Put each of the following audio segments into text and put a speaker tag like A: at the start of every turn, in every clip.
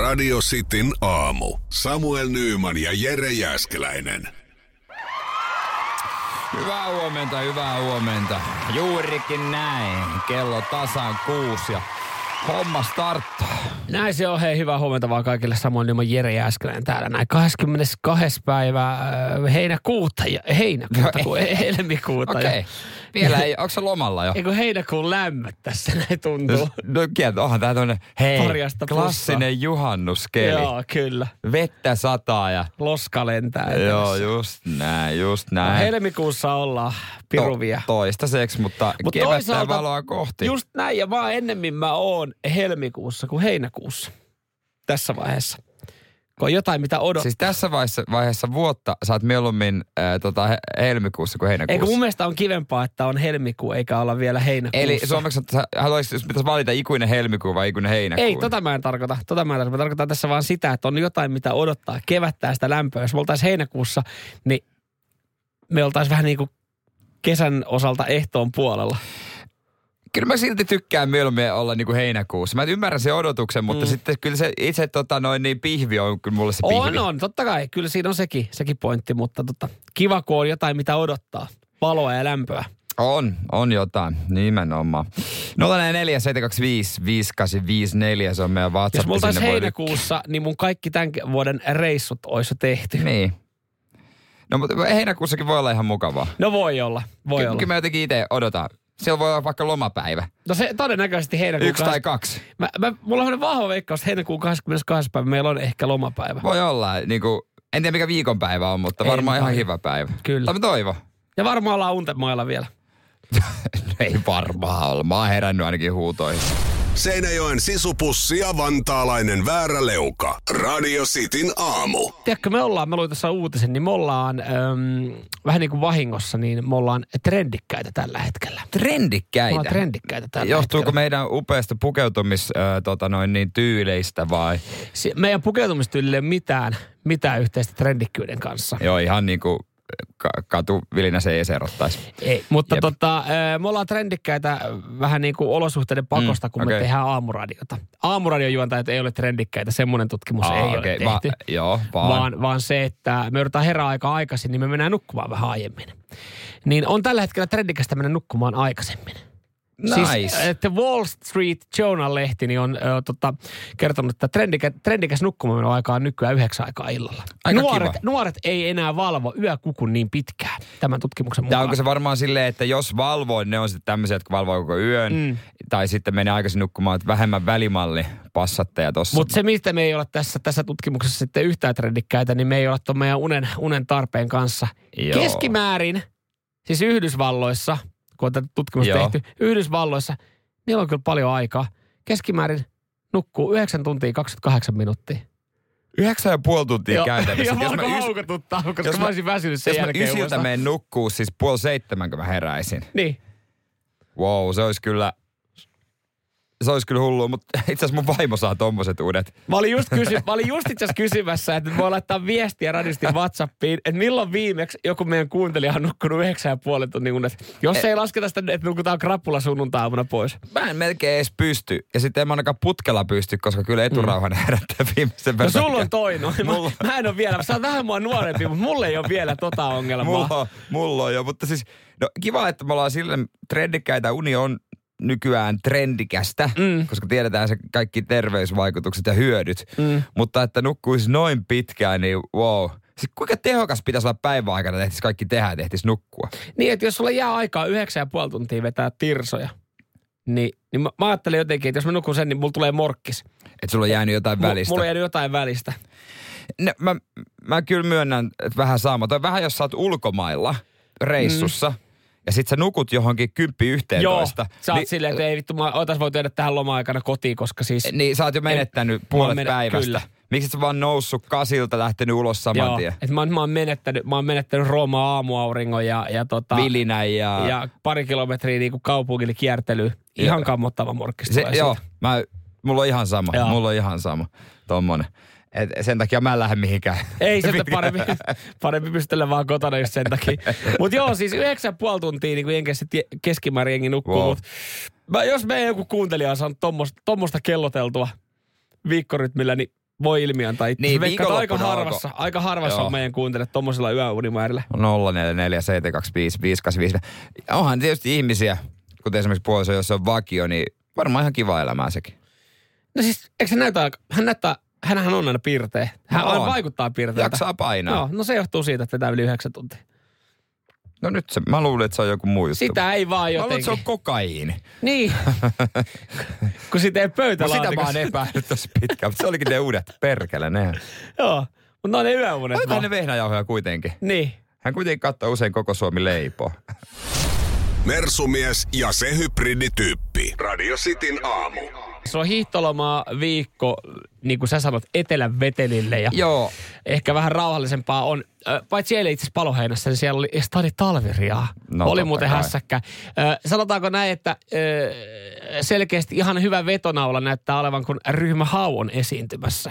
A: Radio Cityn aamu. Samuel Nyyman ja Jere Jäskeläinen.
B: Hyvää huomenta, hyvää huomenta. Juurikin näin. Kello tasan kuusi ja homma starttaa.
C: Näin se on. Hei, hyvää huomenta vaan kaikille. Samoin nimen Jere Jääskeläinen täällä näin. 22. päivä äh, heinäkuuta, ja, heinäkuuta,
B: No,
C: kun helmikuuta.
B: Okei. Okay. Vielä ei, onko se lomalla jo?
C: Eikö heinäkuun lämmöt tässä näin tuntuu?
B: No kieltä, onhan tää tämmönen, hei,
C: Parjasta
B: klassinen juhannuskeli.
C: Joo, kyllä.
B: Vettä sataa ja...
C: Loska lentää.
B: Joo, just näin, just
C: No,
B: näin.
C: helmikuussa ollaan piruvia.
B: To, toistaiseksi, mutta
C: Mut
B: kevättä valoa kohti.
C: Just näin, ja vaan ennemmin mä oon helmikuussa kuin heinäkuussa. Tässä vaiheessa. Kun on jotain, mitä odottaa.
B: Siis tässä vaiheessa, vaiheessa vuotta sä oot mieluummin äh, tota, he- helmikuussa kuin heinäkuussa.
C: Eikö mun mielestä on kivempaa, että on helmikuu eikä olla vielä heinäkuussa.
B: Eli suomeksi, että haluaisit, jos pitäisi valita ikuinen helmikuu vai ikuinen heinäkuu?
C: Ei, tota mä en tarkoita. Tota mä en tarkoita. Mä tarkoitan tässä vaan sitä, että on jotain, mitä odottaa. Kevättää sitä lämpöä. Jos me oltaisiin heinäkuussa, niin me oltaisiin vähän niin kuin kesän osalta ehtoon puolella.
B: Kyllä mä silti tykkään mieluummin olla niin kuin heinäkuussa. Mä ymmärrän sen odotuksen, mutta
C: Mm.
B: sitten kyllä se itse tota, noin, niin pihvi on kyllä mulle se pihvi.
C: On, on. Totta kai. Kyllä siinä on sekin, sekin pointti, mutta tota, kiva, kun on jotain, mitä odottaa. Valoa ja lämpöä.
B: On, on jotain, nimenomaan. 044 725 5854, se on meidän WhatsApp.
C: Jos me oltaisiin
B: sinne voi
C: heinäkuussa, niin mun kaikki tämän vuoden reissut olisi tehty.
B: Niin. No mutta heinäkuussakin voi olla ihan mukavaa.
C: No voi olla, voi
B: Kyllä,
C: olla.
B: kyllä mä jotenkin itse odotan. Siellä voi olla vaikka lomapäivä.
C: No se todennäköisesti heinäkuun...
B: Yksi tai kaksi.
C: Mä, mä, mulla on vahva veikkaus, että heinäkuun 22. päivä meillä on ehkä lomapäivä.
B: Voi olla, niin kuin, en tiedä mikä viikonpäivä on, mutta varmaan ihan hyvä päivä.
C: Kyllä.
B: Tai mä toivon.
C: Ja varmaan ollaan untemailla vielä.
B: Ei varmaan olla. Mä oon herännyt ainakin huutoihin.
A: Seinäjoen sisupussi ja vantaalainen vääräleuka. Radio Cityn aamu.
C: Tiedätkö, me ollaan, mä luin tässä uutisen, niin me ollaan äm, vähän niin kuin vahingossa, niin me ollaan trendikkäitä tällä hetkellä. Me
B: Trendikkäitä.
C: ollaan trendikkäitä tällä
B: Johtuuko
C: hetkellä.
B: meidän upeasta pukeutumis äh, tota noin, niin, tyyleistä vai?
C: Si- Meidän pukeutumistyylille ei ole mitään, mitään yhteistä trendikkyyden kanssa.
B: Joo, ihan niin kuin katuvilinä se ei erottaisi.
C: Ei, mutta
B: Jep.
C: tota, me ollaan trendikkäitä vähän niin kuin olosuhteiden pakosta,
B: Mm,
C: kun me
B: okei.
C: tehdään aamuradiota. Aamuradiojuontajat ei ole trendikkäitä, semmoinen tutkimus ei ole
B: okei,
C: tehty.
B: Va- joo, vaan.
C: vaan, vaan se, että me joudutaan herää aika aikaisin, niin me mennään nukkumaan vähän aiemmin. Niin on tällä hetkellä trendikästä mennä nukkumaan aikaisemmin.
B: Nice.
C: Siis, että Wall Street Journal-lehti niin on ö, tota, kertonut, että trendikä, trendikäs nukkuminen aika on nykyään yhdeksän aikaa illalla.
B: Aika
C: nuoret,
B: kiva.
C: nuoret ei enää valvo yökukun niin pitkään, tämän tutkimuksen
B: Ja
C: mukaan.
B: onko se varmaan silleen, että jos valvoo, niin ne on sitten tämmöisiä, jotka valvoo koko yön.
C: Mm.
B: Tai sitten menee aikaisin nukkumaan, että vähemmän välimalli passatteja tossa.
C: Mutta se, mistä me ei olla tässä, tässä tutkimuksessa sitten yhtään trendikkäitä, niin me ei olla tuon meidän unen, unen tarpeen kanssa.
B: Joo.
C: Keskimäärin, siis Yhdysvalloissa, kun on tätä tutkimusta
B: Joo.
C: tehty, Yhdysvalloissa, niillä on kyllä paljon aikaa. Keskimäärin nukkuu 9 tuntia 28 minuuttia.
B: Yhdeksän ja puoli tuntia käytännössä.
C: Ja
B: Jos
C: mä
B: mä
C: alkoi haukututtaa, koska
B: jos
C: mä
B: mä-
C: olisin väsynyt sen
B: Jos mä
C: jälkeen.
B: ysiltä
C: uudestaan.
B: menen nukkuu, siis puoli seitsemän, kun mä heräisin.
C: Niin.
B: Wow, se olisi kyllä... Se olisi kyllä hullu, mutta itse asiassa mun vaimo saa tommoset uudet.
C: Mä olin just, kysy, mä olin just itse kysymässä, että voi laittaa viestiä radistin WhatsAppiin, että milloin viimeksi joku meidän kuuntelija on nukkunut yhdeksän ja puoli tunnin unet. Jos ei lasketa sitä, että nukutaan krapula sunnuntaamuna pois.
B: Mä en melkein edes pysty. Ja sitten en mä ainakaan putkella pysty, koska kyllä eturauhan herättää viimeisen
C: No
B: verran.
C: sulla on toinen.
B: Mulla-
C: Mä, mä en ole vielä, sä oot vähän mua nuorempi, mutta mulla ei ole vielä tota ongelmaa.
B: Mulla mulla on jo, mutta siis no, kiva, että me ollaan silleen trendikkäitä. Uni on nykyään trendikästä,
C: Mm.
B: koska tiedetään se kaikki terveysvaikutukset ja hyödyt.
C: Mm.
B: Mutta että nukkuisi noin pitkään, niin wow. Siis kuinka tehokas pitäisi olla päivän aikana, että tehtäisiin kaikki tehdä ja tehtäisiin nukkua?
C: Niin, että jos sulla jää aikaa yhdeksän ja puoli tuntia vetää tirsoja, niin, niin mä, mä ajattelen jotenkin, että jos mä nukun sen, niin mulla tulee morkkis.
B: Että sulla on jäänyt jotain
C: Mulla-
B: välistä.
C: Mulla on jäänyt jotain välistä.
B: Ne, mä, mä kyllä myönnän, että vähän sama. Tai vähän jos sä oot ulkomailla reissussa, mm. Ja sit sä nukut johonkin kymppi yhteen
C: Joo,
B: toista.
C: sä oot
B: niin,
C: silleen, että ei vittu, mä otas voi tehdä tähän loma-aikana kotiin, koska siis...
B: niin sä oot jo menettänyt
C: mä
B: puolet
C: menet-
B: päivästä.
C: kyllä.
B: Miksi et sä vaan noussut kasilta, lähtenyt ulos saman
C: Joo,
B: tien?
C: että mä, mä, oon menettänyt, mä oon menettänyt Rooma aamuauringon ja, ja, tota,
B: Vilinä ja...
C: ja pari kilometriä niin kuin kaupungille kiertely. Ihan kammottava morkkis
B: se,
C: tulee
B: joo, mä, mulla on ihan sama.
C: Joo.
B: Mulla on ihan sama. Tommonen. Et sen takia mä en lähde mihinkään.
C: Ei
B: mihinkään.
C: parempi, parempi pystellä vaan kotona just sen takia. Mutta joo, siis yhdeksän puoli tuntia niin kuin jenkeissä keskimäärin jengi nukkuu.
B: Wow.
C: Mut mä, jos meidän joku kuuntelija on saanut tommosta, tommosta kelloteltua viikkorytmillä, niin voi ilmiantaa itse.
B: Niin,
C: Veikkaan, että aika harvassa, aika harvassa
B: Joo.
C: on meidän kuuntelijat tuommoisilla yöunimäärillä.
B: 0447255855. Onhan tietysti ihmisiä, kuten esimerkiksi puoliso, jos on vakio, niin varmaan ihan kiva elämää sekin.
C: No siis, eikö se näytä hän näyttää, hänhän on aina piirteä. Hän
B: No
C: aina
B: on.
C: vaikuttaa piirteeltä.
B: Jaksaa painaa.
C: Joo, no se johtuu siitä, että vetää yli yhdeksän tuntia.
B: No nyt se, mä luulin, että se on joku muu juttu.
C: Sitä ei vaan
B: Mä luulen,
C: jotenkin.
B: että se on kokaiini.
C: Niin. Kun sitä ei
B: No sitä mä oon epäillyt tossa pitkään, mutta se olikin ne uudet perkele, ne.
C: Joo, mutta ne on ne yöunet. Vaan.
B: ne vehnäjauhoja kuitenkin?
C: Niin.
B: Hän kuitenkin katsoo usein koko Suomi leipoo.
A: Mersumies ja se hybridityyppi. Radio Cityn aamu.
C: Se on hiihtolomaa viikko, niin kuin sä sanot, etelän vetelille ja
B: Joo.
C: ehkä vähän rauhallisempaa on. Paitsi eilen itse paloheinässä, niin siellä oli Stadi Talviriaa.
B: No,
C: oli muuten
B: kai.
C: hässäkkä. Sanotaanko näin, että selkeästi ihan hyvä vetonaula näyttää olevan, kun ryhmä Hau on esiintymässä.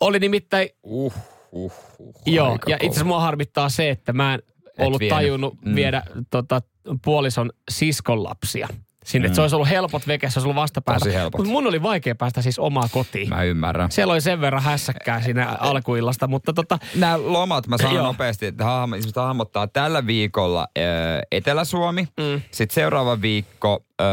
C: Oli nimittäin,
B: Uh, uh, uh.
C: joo, ja itse asiassa mua harmittaa se, että mä en ollut
B: vienyt.
C: tajunnut
B: Mm.
C: viedä tota, puolison siskon lapsia sinne. Mm. Se olisi ollut helpot veke, se olisi ollut vastapäätä. Mutta mun oli vaikea päästä siis omaa kotiin.
B: Mä ymmärrän.
C: Siellä oli sen verran hässäkkää siinä alkuillasta, mutta tota,
B: Nämä lomat, mä sanon nopeasti, että hahmo, ihmiset hahmottaa tällä viikolla ö, Etelä-Suomi.
C: Mm.
B: Sitten seuraava viikko ö,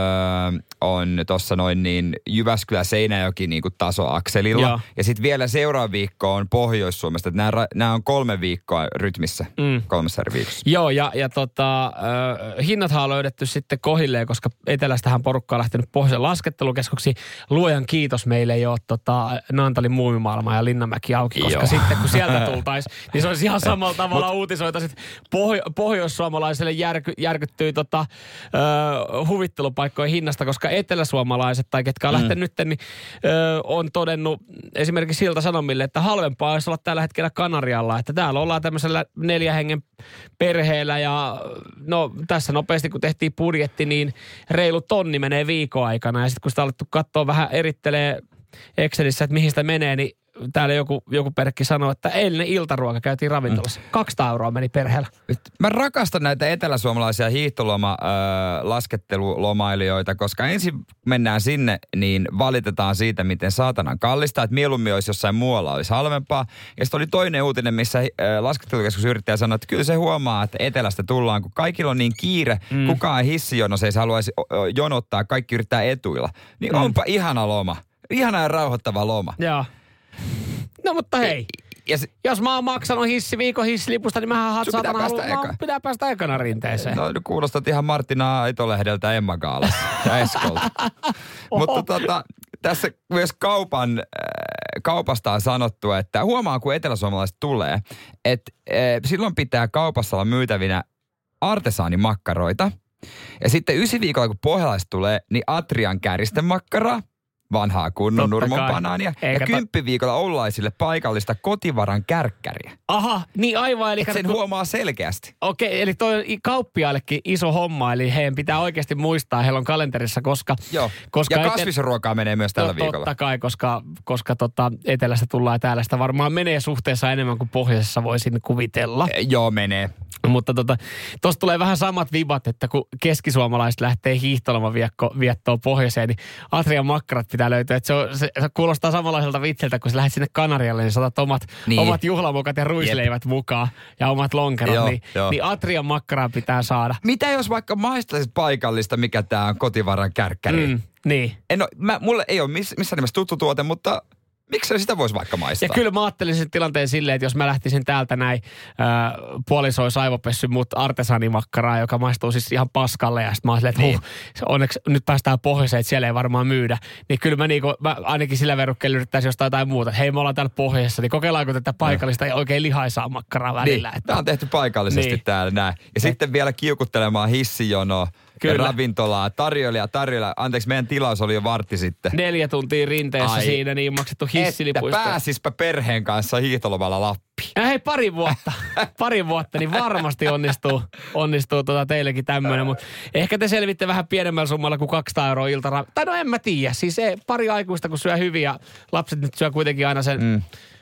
B: on tuossa noin niin Jyväskylä-Seinäjoki niin kuin tasoakselilla.
C: Joo.
B: Ja sitten vielä seuraava viikko on Pohjois-Suomesta. Nämä on kolme viikkoa rytmissä,
C: Mm.
B: kolmessa eri viikossa.
C: joo, ja, ja tota, äh, hinnathan on löydetty sitten kohilleen, koska etelästähän porukka on lähtenyt pohjoisen laskettelukeskuksi. Luojan kiitos meille ei ole tota, Naantalin muumimaailma ja Linnanmäki auki, koska
B: Joo.
C: sitten kun sieltä tultaisiin, niin se olisi ihan samalla tavalla uutisoitaisiin, että pohjo- pohjoissuomalaiselle järky, järkyttyy tota, äh, huvittelupaikkojen hinnasta, koska eteläsuomalaiset tai ketkä on mm. lähtenyt nyt, niin ö, on todennut esimerkiksi Silta Sanomille, että halvempaa olisi olla tällä hetkellä Kanarialla, että täällä ollaan tämmöisellä neljä hengen perheellä ja no tässä nopeasti kun tehtiin budjetti, niin reilu tonni menee viikon aikana ja sitten kun sitä alettu katsoa vähän erittelee Excelissä, että mihin sitä menee, niin täällä joku, joku perkki sanoi, että eilinen iltaruoka käytiin ravintolassa. 200 euroa meni perheellä.
B: Nyt Mä rakastan näitä eteläsuomalaisia hiihtoloma äh, laskettelulomailijoita, koska ensin mennään sinne, niin valitetaan siitä, miten saatanan kallista, että mieluummin olisi jossain muualla olisi halvempaa. Ja sitten oli toinen uutinen, missä äh, laskettelukeskus yrittäjä sanoi, että kyllä se huomaa, että etelästä tullaan, kun kaikilla on niin kiire, mm. kukaan hissijonossa ei haluaisi jonottaa, kaikki yrittää etuilla. Niin mm. onpa ihana loma. Ihana ja rauhoittava loma.
C: Joo. No mutta hei,
B: Ja se,
C: jos mä oon maksanut hissi, viikon hissilipusta, niin mähän
B: pitää
C: saatana
B: päästä
C: haluan,
B: eka.
C: mä, pitää päästä ekana rinteeseen.
B: No kuulostat ihan Martina Aitolehdeltä Emma Gaalassa ja Eskolta. Mutta tota, tässä myös kaupan, äh, kaupasta on sanottu, että huomaa kun eteläsuomalaiset tulee, että äh, silloin pitää kaupassa olla myytävinä artesaanimakkaroita. Ja sitten ysi viikolla kun pohjalaiset tulee, niin Atrian kärjistemakkaraa, vanhaa kunnon
C: Totta
B: nurmon
C: kai.
B: banaania.
C: Eikä
B: ja kymppiviikolla ollaisille paikallista kotivaran kärkkäriä.
C: Aha, niin aivan. Eli
B: Et sen
C: kato-
B: huomaa selkeästi.
C: Okei, eli toi kauppiaillekin iso homma, eli heidän pitää oikeasti muistaa, heillä on kalenterissa, koska...
B: Joo.
C: koska
B: ja kasvisruokaa menee myös tällä
C: to-
B: viikolla.
C: Totta kai, koska, koska tota, etelästä tullaan ja täällä sitä varmaan menee suhteessa enemmän kuin pohjoisessa voisin kuvitella.
B: Eh, Joo, menee.
C: Mutta tota, tuossa tulee vähän samat vibat, että kun keskisuomalaiset lähtee hiihtolomaviettoon pohjoiseen, niin Atrian makkarat pitää löytyä. Että se, on, se, se, kuulostaa samanlaiselta vitsiltä, kun sä lähdet sinne Kanarialle, niin saatat omat,
B: Niin.
C: omat juhlamukat ja ruisleivät mukaan ja omat lonkerot.
B: Joo,
C: niin,
B: joo.
C: niin Atrian makkaraa pitää saada.
B: Mitä jos vaikka maistaisit paikallista, mikä tämä on kotivaran kärkkäri? Mm.
C: Niin.
B: En oo, mä, mulle ei ole miss, missään nimessä tuttu tuote, mutta miksi sitä voisi vaikka maistaa?
C: Ja kyllä mä ajattelin sen tilanteen silleen, että jos mä lähtisin täältä näin, äh, puoliso olisi aivopessy mut artesanimakkaraa, joka maistuu siis ihan paskalle. Ja sitten mä olin silleen, että
B: Niin.
C: huh, onneksi nyt päästään pohjoiseen, että siellä ei varmaan myydä. Niin kyllä mä, niinku, mä ainakin sillä verukkeella yrittäisin jostain jotain muuta. Hei, me ollaan täällä pohjoisessa, niin kokeillaanko tätä paikallista ja oikein lihaisaa makkaraa välillä.
B: niin,
C: Että,
B: tämä on tehty paikallisesti niin.
C: Niin.
B: täällä näin. Ja sitten vielä kiukuttelemaan hissijonoa,
C: Kyllä.
B: ravintolaa, tarjoilija, tarjoilija. Anteeksi, meidän tilaus oli jo vartti sitten.
C: neljä tuntia rinteessä
B: Ai.
C: siinä, niin maksettu
B: Että
C: hissilipuista.
B: pääsispä perheen kanssa hiihtolomalla Lappiin.
C: Ja hei, pari vuotta, pari vuotta, niin varmasti onnistuu, onnistuu tota teillekin tämmöinen. Mutta ehkä te selvitte vähän pienemmällä summalla kuin 200 euroa iltara. Tai no en mä tiedä. Siis se pari aikuista, kun syö hyvin ja lapset nyt syö kuitenkin aina sen mm.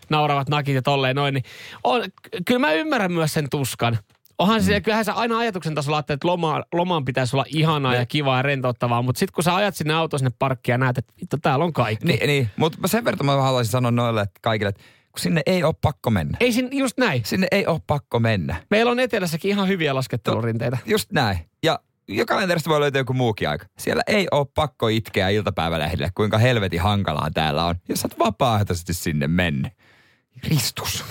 C: nauravat nakit ja tolleen noin. Niin on, kyllä mä ymmärrän myös sen tuskan. Onhan se, kyllähän sä aina ajatuksen tasolla ajattelet, että loma, lomaan pitäisi olla ihanaa ja kivaa ja rentouttavaa, mutta sitten kun sä ajat sinne auto sinne parkkiin ja näet, että vittu, täällä on kaikki.
B: Niin, niin. mutta sen verran mä haluaisin sanoa noille että kaikille, että kun sinne ei ole pakko mennä.
C: Ei sin, just näin.
B: Sinne ei ole pakko mennä.
C: Meillä on etelässäkin ihan hyviä laskettelurinteitä.
B: Just näin. Ja jokainen teistä voi löytää joku muukin aika. Siellä ei ole pakko itkeä iltapäivälehdille, kuinka helvetin hankalaa täällä on. Jos sä oot vapaaehtoisesti sinne mennyt. Ristus.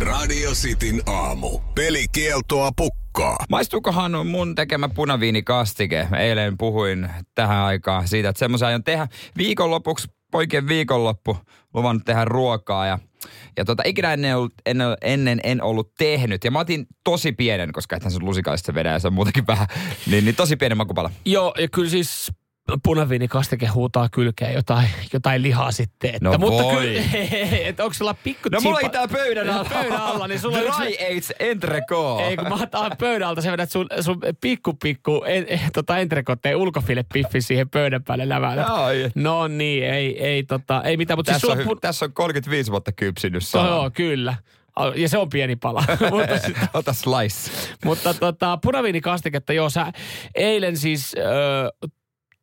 A: Radio Cityn aamu. Pelikieltoa pukkaa.
B: Maistuukohan mun tekemä punaviinikastike? Eilen puhuin tähän aikaan siitä, että semmoisen aion tehdä viikonlopuksi, poikien viikonloppu, luvannut tehdä ruokaa ja ja tota, ikinä ennen, ollut, ennen, ennen en ollut tehnyt. Ja mä otin tosi pienen, koska ethän se lusikaista vedä ja se on muutenkin vähän, niin, niin tosi pienen makupala.
C: Joo, ja kyllä siis punaviinikastike huutaa kylkeen jotain, jotain lihaa sitten. Että,
B: No
C: mutta
B: voi.
C: kyllä, että onko sulla pikku
B: No mulla tää pöydän alla.
C: pöydän alla, niin sulla on
B: Dry
C: yksi-
B: Aids Entrecot.
C: Ei, kun mä otan pöydän alta, sä vedät sun, sun pikku pikku en, en, tota entrecotteen ulkofile piffi siihen pöydän päälle lävään.
B: Ai.
C: No niin, ei, ei, tota, ei mitään, mutta siis
B: Tässä,
C: sulla
B: on,
C: on
B: hy- tässä on 35 vuotta kypsinyt saa.
C: joo, kyllä. Ja se on pieni pala. mutta, sit-
B: Ota slice.
C: mutta tota, punaviinikastiketta, joo, sä eilen siis ö,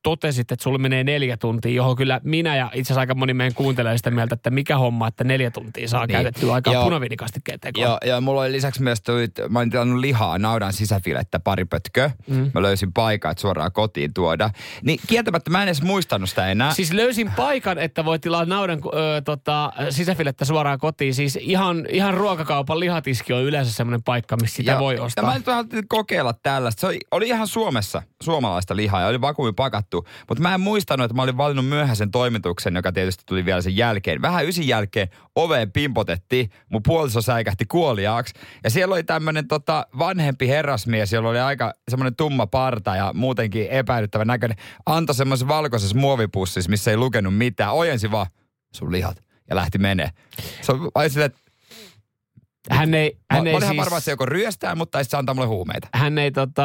C: totesit, että sulle menee neljä tuntia, johon kyllä minä ja itse asiassa aika moni meidän kuuntelee sitä mieltä, että mikä homma, että neljä tuntia saa
B: Niin.
C: käytettyä aikaa
B: Joo.
C: punaviinikastikkeen tekoon.
B: Ja, ja mulla oli lisäksi myös, toi, mä olin tilannut lihaa, naudan sisäfilettä, pari pötköä. Mm. Mä löysin paikan, että suoraan kotiin tuoda. Niin kieltämättä mä en edes muistanut sitä enää.
C: Siis löysin paikan, että voi tilaa naudan ö, tota, sisäfilettä suoraan kotiin. Siis ihan, ihan ruokakaupan lihatiski on yleensä semmoinen paikka, missä sitä
B: Ja-
C: voi
B: Ja
C: ostaa.
B: mä nyt ajattelin kokeilla tällaista. Se oli, oli ihan Suomessa suomalaista lihaa ja oli vakuumi pakattu. Mutta mä en muistanut, että mä olin valinnut myöhäisen toimituksen, joka tietysti tuli vielä sen jälkeen. Vähän ysin jälkeen oveen pimpotettiin. Mun puoliso säikähti kuoliaaksi. Ja siellä oli tämmönen tota, vanhempi herrasmies, jolla oli aika semmoinen tumma parta ja muutenkin epäilyttävä näköinen. Antoi semmoisessa valkoisessa muovipussissa, missä ei lukenut mitään. Ojensi vaan sun lihat ja lähti menee. Se silleen, että
C: Hän ei,
B: Mä,
C: hän
B: mä
C: ei
B: olin ihan
C: siis,
B: varma, että se joko ryöstää, mutta ei se antaa mulle huumeita.
C: hän ei tota,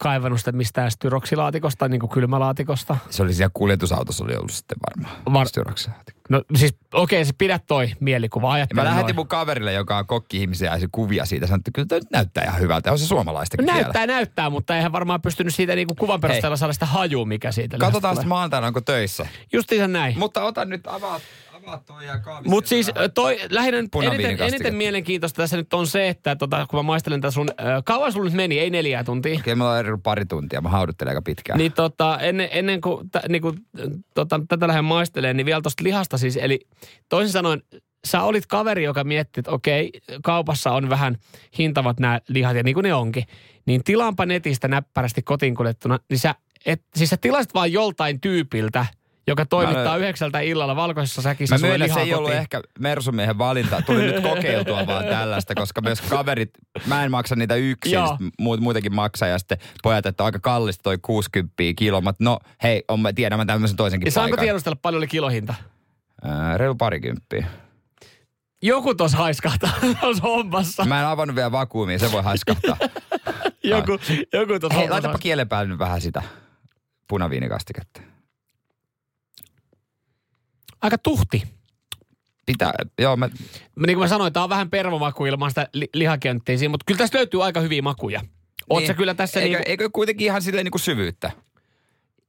C: kaivannut sitä mistään styroksilaatikosta, niin kuin kylmälaatikosta.
B: Se oli siellä kuljetusautossa oli ollut sitten varmaan.
C: Var-
B: Styroksia.
C: No siis okei, okay, se pidä toi mielikuva.
B: Ja
C: Ajattelen
B: mä lähetin
C: noin.
B: mun kaverille, joka on kokki-ihmisiä, ja se kuvia siitä. Sanoin, että kyllä toi näyttää ihan hyvältä. On se suomalaistakin
C: No,
B: siellä.
C: näyttää, näyttää, mutta eihän varmaan pystynyt siitä niinku kuvan perusteella saada sitä hajua, mikä siitä
B: Katsotaan sitten maanantaina, onko töissä.
C: Justiinsa näin.
B: Mutta ota nyt, avaa,
C: Mutta siis toi lähinnä nyt eniten, eniten mielenkiintoista tässä nyt on se, että tota, kun mä maistelen tätä sun, ö, kauan sulla nyt meni, ei neljää tuntia.
B: Okei, mulla on eri pari tuntia. Mä hauduttelen aika pitkään.
C: Niin tota, ennen, ennen kuin, t- niin kuin tota, tätä lähden maistelemaan, niin vielä tuosta lihasta siis, eli toisin sanoen, sä olit kaveri, joka mietti, että okei, kaupassa on vähän hintavat nämä lihat, ja niin kuin ne onkin, niin tilaanpa netistä näppärästi kotiin kuljettuna, niin sä, et, siis sä tilasit vaan joltain tyypiltä, joka toimittaa
B: Mä-
C: yhdeltä illalla valkoisessa säkissä
B: Mä myönnän, se ei ollut ehkä Mersumiehen valinta. Tuli nyt kokeiltua vaan tällaista, koska myös kaverit, mä en maksa niitä yksin, muut, muutenkin maksaa. Ja sitten pojat, että aika kallista toi 60 kilo. Mutta no hei, on, mä tiedän mä tämmöisen toisenkin
C: Ja saanko
B: paikan.
C: tiedostella, paljon oli kilohinta?
B: Ää, reilu parikymppiä.
C: Joku tos haiskahtaa tuossa hommassa.
B: Mä en avannut vielä vakuumia, se voi haiskahtaa.
C: Joku, joku tos
B: Hei, laitapa kielen päälle nyt vähän sitä punaviinikastiketta.
C: Aika tuhti.
B: Pitää, joo, mä,
C: niin kuin mä sanoin, tämä on vähän pervomaku ilman sitä li- lihakenttää siinä, mutta kyllä tästä löytyy aika hyviä makuja. Oot
B: niin.
C: sä kyllä tässä
B: eikö,
C: niinku
B: eikö kuitenkin ihan silleen niinku syvyyttä?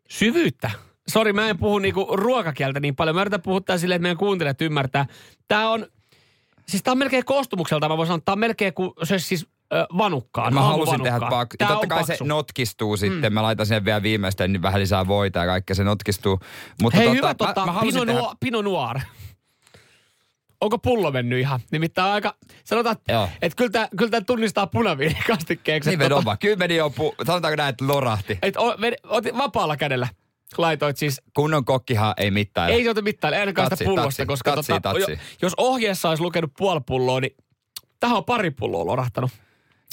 C: syvyyttä? Sori, mä en puhu niinku ruokakieltä niin paljon. Mä yritän puhua silleen, että meidän kuuntelijat ymmärtää. Tää on, siis tää on melkein koostumukselta, mä voin sanoa, että tää on melkein kuin se siis ö, vanukkaan.
B: Mä halusin tehdä.
C: Tää
B: Totta kai
C: paksu.
B: se notkistuu sitten. Mä laitan sinne vielä viimeistä niin vähän lisää voita ja kaikkea se notkistuu. Mutta
C: Hei,
B: tota,
C: hyvä
B: mä,
C: tota,
B: mä halusin
C: Pinot,
B: tehdä,
C: Noir, Pinot Noir. Onko pullo mennyt ihan? Nimittäin aika, sanotaan, että kyllä tämä kyllä tää tunnistaa punaviinikastikkeeksi.
B: Niin vedon vaan. Kyllä meni jo, pu- sanotaanko näin, että lorahti.
C: Et o, ved, otit vapaalla kädellä. Laitoit siis,
B: Kunnon kokkihan ei mitään.
C: ei se ota mitään, ei ainakaan
B: Tatsi,
C: sitä pullosta,
B: tatsi,
C: koska
B: tatsi,
C: tota,
B: tatsi.
C: jo- jos ohjeessa olisi lukenut puoli pulloa, niin tähän on pari pulloa lorahtanut.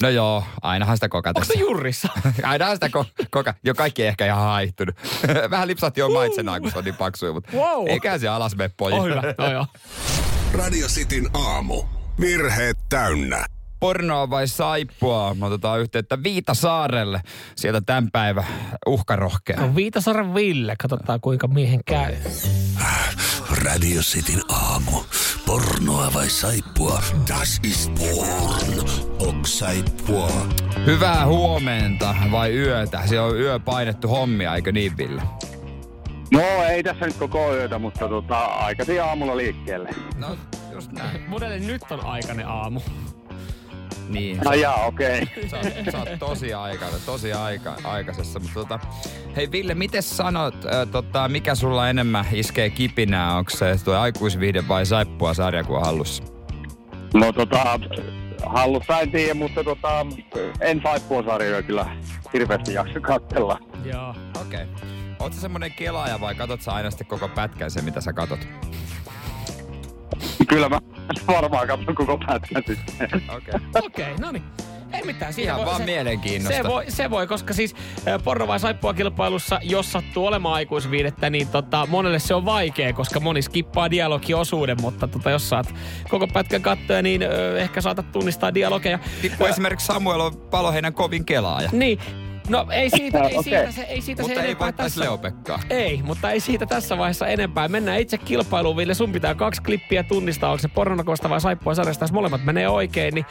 B: No joo, ainahan sitä kokata.
C: Onko se jurrissa?
B: Ainahan sitä ko- koka. Jo kaikki ei ehkä ihan haihtunut. vähän lipsahti jo maitsenaan, kun se on niin paksuja, mutta
C: Wow.
B: eiköhän se alas mene pojat.
C: on hyvä, no joo.
A: Radio Cityn aamu. Virheet täynnä.
B: Pornoa vai saippua? Me otetaan yhteyttä Viitasaarelle. Sieltä tämän päivän uhkarohkea.
C: No Viitasaaren Ville, katsotaan kuinka miehen käy.
A: Radio Cityn aamu. Pornoa vai saippua? Das ist porn. Ok saippua.
B: Hyvää huomenta vai yötä? Se on yö painettu hommia, eikö niin Ville?
D: No ei tässä nyt koko yötä, mutta tota, aikaisin aamulla liikkeelle.
B: No, just näin.
C: Monelle nyt on aikainen aamu.
B: Niin.
D: No jaa, okei. Okay.
B: Sä, oot- sä oot tosi aika, tosi aika, aikaisessa. Mutta tota, hei Ville, miten sanot, äh, tota, mikä sulla enemmän iskee kipinää? Onko se tuo aikuisviihde vai saippua sarja, kun on hallussa?
D: No tota, hallussa en tiedä, mutta tota, en saippua sarjoja kyllä hirveästi jaksa katsella.
C: Joo.
B: Okei. Okay. Sä semmonen kelaaja vai katot sä aina sitten koko pätkän sen, mitä sä katot?
D: Kyllä mä varmaan katson koko pätkän sitten.
B: Okei. Okay.
C: Okei, okay, no niin. Ei mitään. Siinä
B: Ihan
C: voi,
B: vaan
C: se,
B: mielenkiinnosta.
C: se voi, se voi, koska siis porno vai saippua kilpailussa, jos sattuu olemaan aikuisviidettä, niin tota, monelle se on vaikea, koska moni skippaa dialogiosuuden, mutta tota, jos saat koko pätkän kattoja, niin ö, ehkä saatat tunnistaa dialogeja.
B: Tippu esimerkiksi Samuel on paloheinän kovin kelaaja.
C: Niin, no ei siitä, ei
D: Okei.
C: siitä, se, ei siitä
B: Mutta
C: se
B: ei
C: enempää tässä.
B: Leopekkaa.
C: Ei, mutta ei siitä tässä vaiheessa enempää. Mennään itse kilpailuun, Ville. Sun pitää kaksi klippiä tunnistaa, onko se pornokosta vai saippua sarjasta. Jos molemmat menee oikein, niin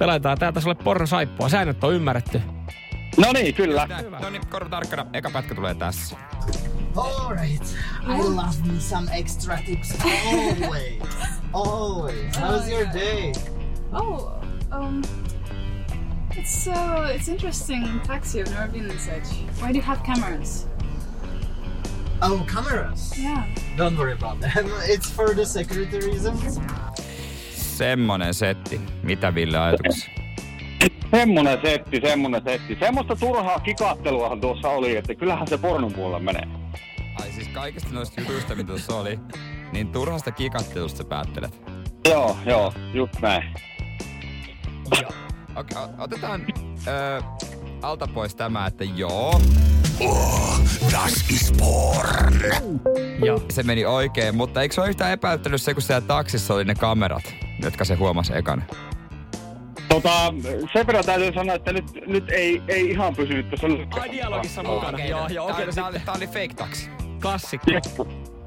C: me laitetaan täältä sulle porno saippua. Säännöt on ymmärretty.
D: No niin, kyllä.
B: No niin, korva tarkkana. Eka pätkä tulee tässä.
E: All right. I love me some extra tips always. always. How's your day?
F: Oh, um, it's uh, it's interesting taxi. I've never been in such. Why do you have cameras?
E: Oh, cameras.
F: Yeah.
E: Don't worry about them. It's for the security reasons.
B: Semmonen setti. Mitä Ville ajatuksia?
D: Semmonen setti, semmonen setti. Semmoista turhaa kikatteluahan tuossa oli, että kyllähän se pornon puolella menee.
B: Ai siis kaikista noista jutuista, mitä tuossa oli, niin turhasta kikattelusta sä päättelet.
D: Joo, joo, just näin.
B: Okei, o- otetaan ö, alta pois tämä, että joo,
A: Oh, das ist porn.
C: Joo.
B: se meni oikein, mutta eikö se ole yhtään epäyttänyt se, kun siellä taksissa oli ne kamerat, jotka se huomasi ekana?
D: Tota, sen verran täytyy sanoa, että nyt, nyt ei, ei ihan pysynyt tuossa
C: Ai dialogissa mukana. Joo, joo, okei, no
B: tää, oli, tää oli fake taksi.
C: klassikko.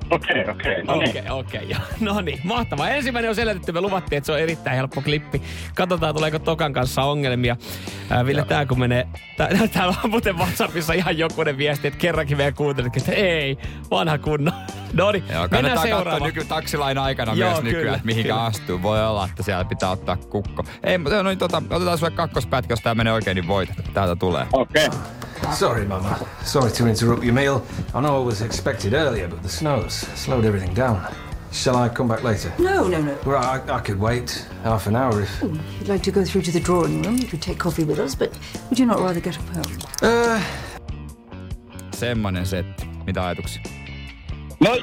D: Okei, okei. No niin.
C: Okei, okei. No niin, mahtavaa. Ensimmäinen on selitetty. Me luvattiin, että se on erittäin helppo klippi. Katsotaan, tuleeko Tokan kanssa ongelmia. Ää, Ville, tää kun menee... Tää, täällä on muuten WhatsAppissa ihan jokunen viesti, että kerrankin meidän kuuntelit, että ei, vanha kunno. No niin,
B: Joo,
C: mennään
B: kannattaa katsoa
C: seuraavaan.
B: nyky taksilain aikana
C: Joo,
B: myös nykyään,
C: kyllä,
B: että mihinkä
C: kyllä.
B: astuu. Voi olla, että siellä pitää ottaa kukko. Ei, mutta no, niin, tota, otetaan sulle kakkospätkä, jos tää menee oikein, niin voit. Täältä tulee.
D: Okei.
G: Sorry, Mama. Sorry to interrupt your meal. I know it was expected earlier, but the snow's slowed everything down. Shall I come back later?
H: No, no, no.
G: Well, I, I could wait half an hour if.
H: You'd like to go through to the drawing room. You could take coffee with us, but would you not rather get up home?
G: Uh,
B: Semmonen setti. Mitä ajatuksia?
D: No,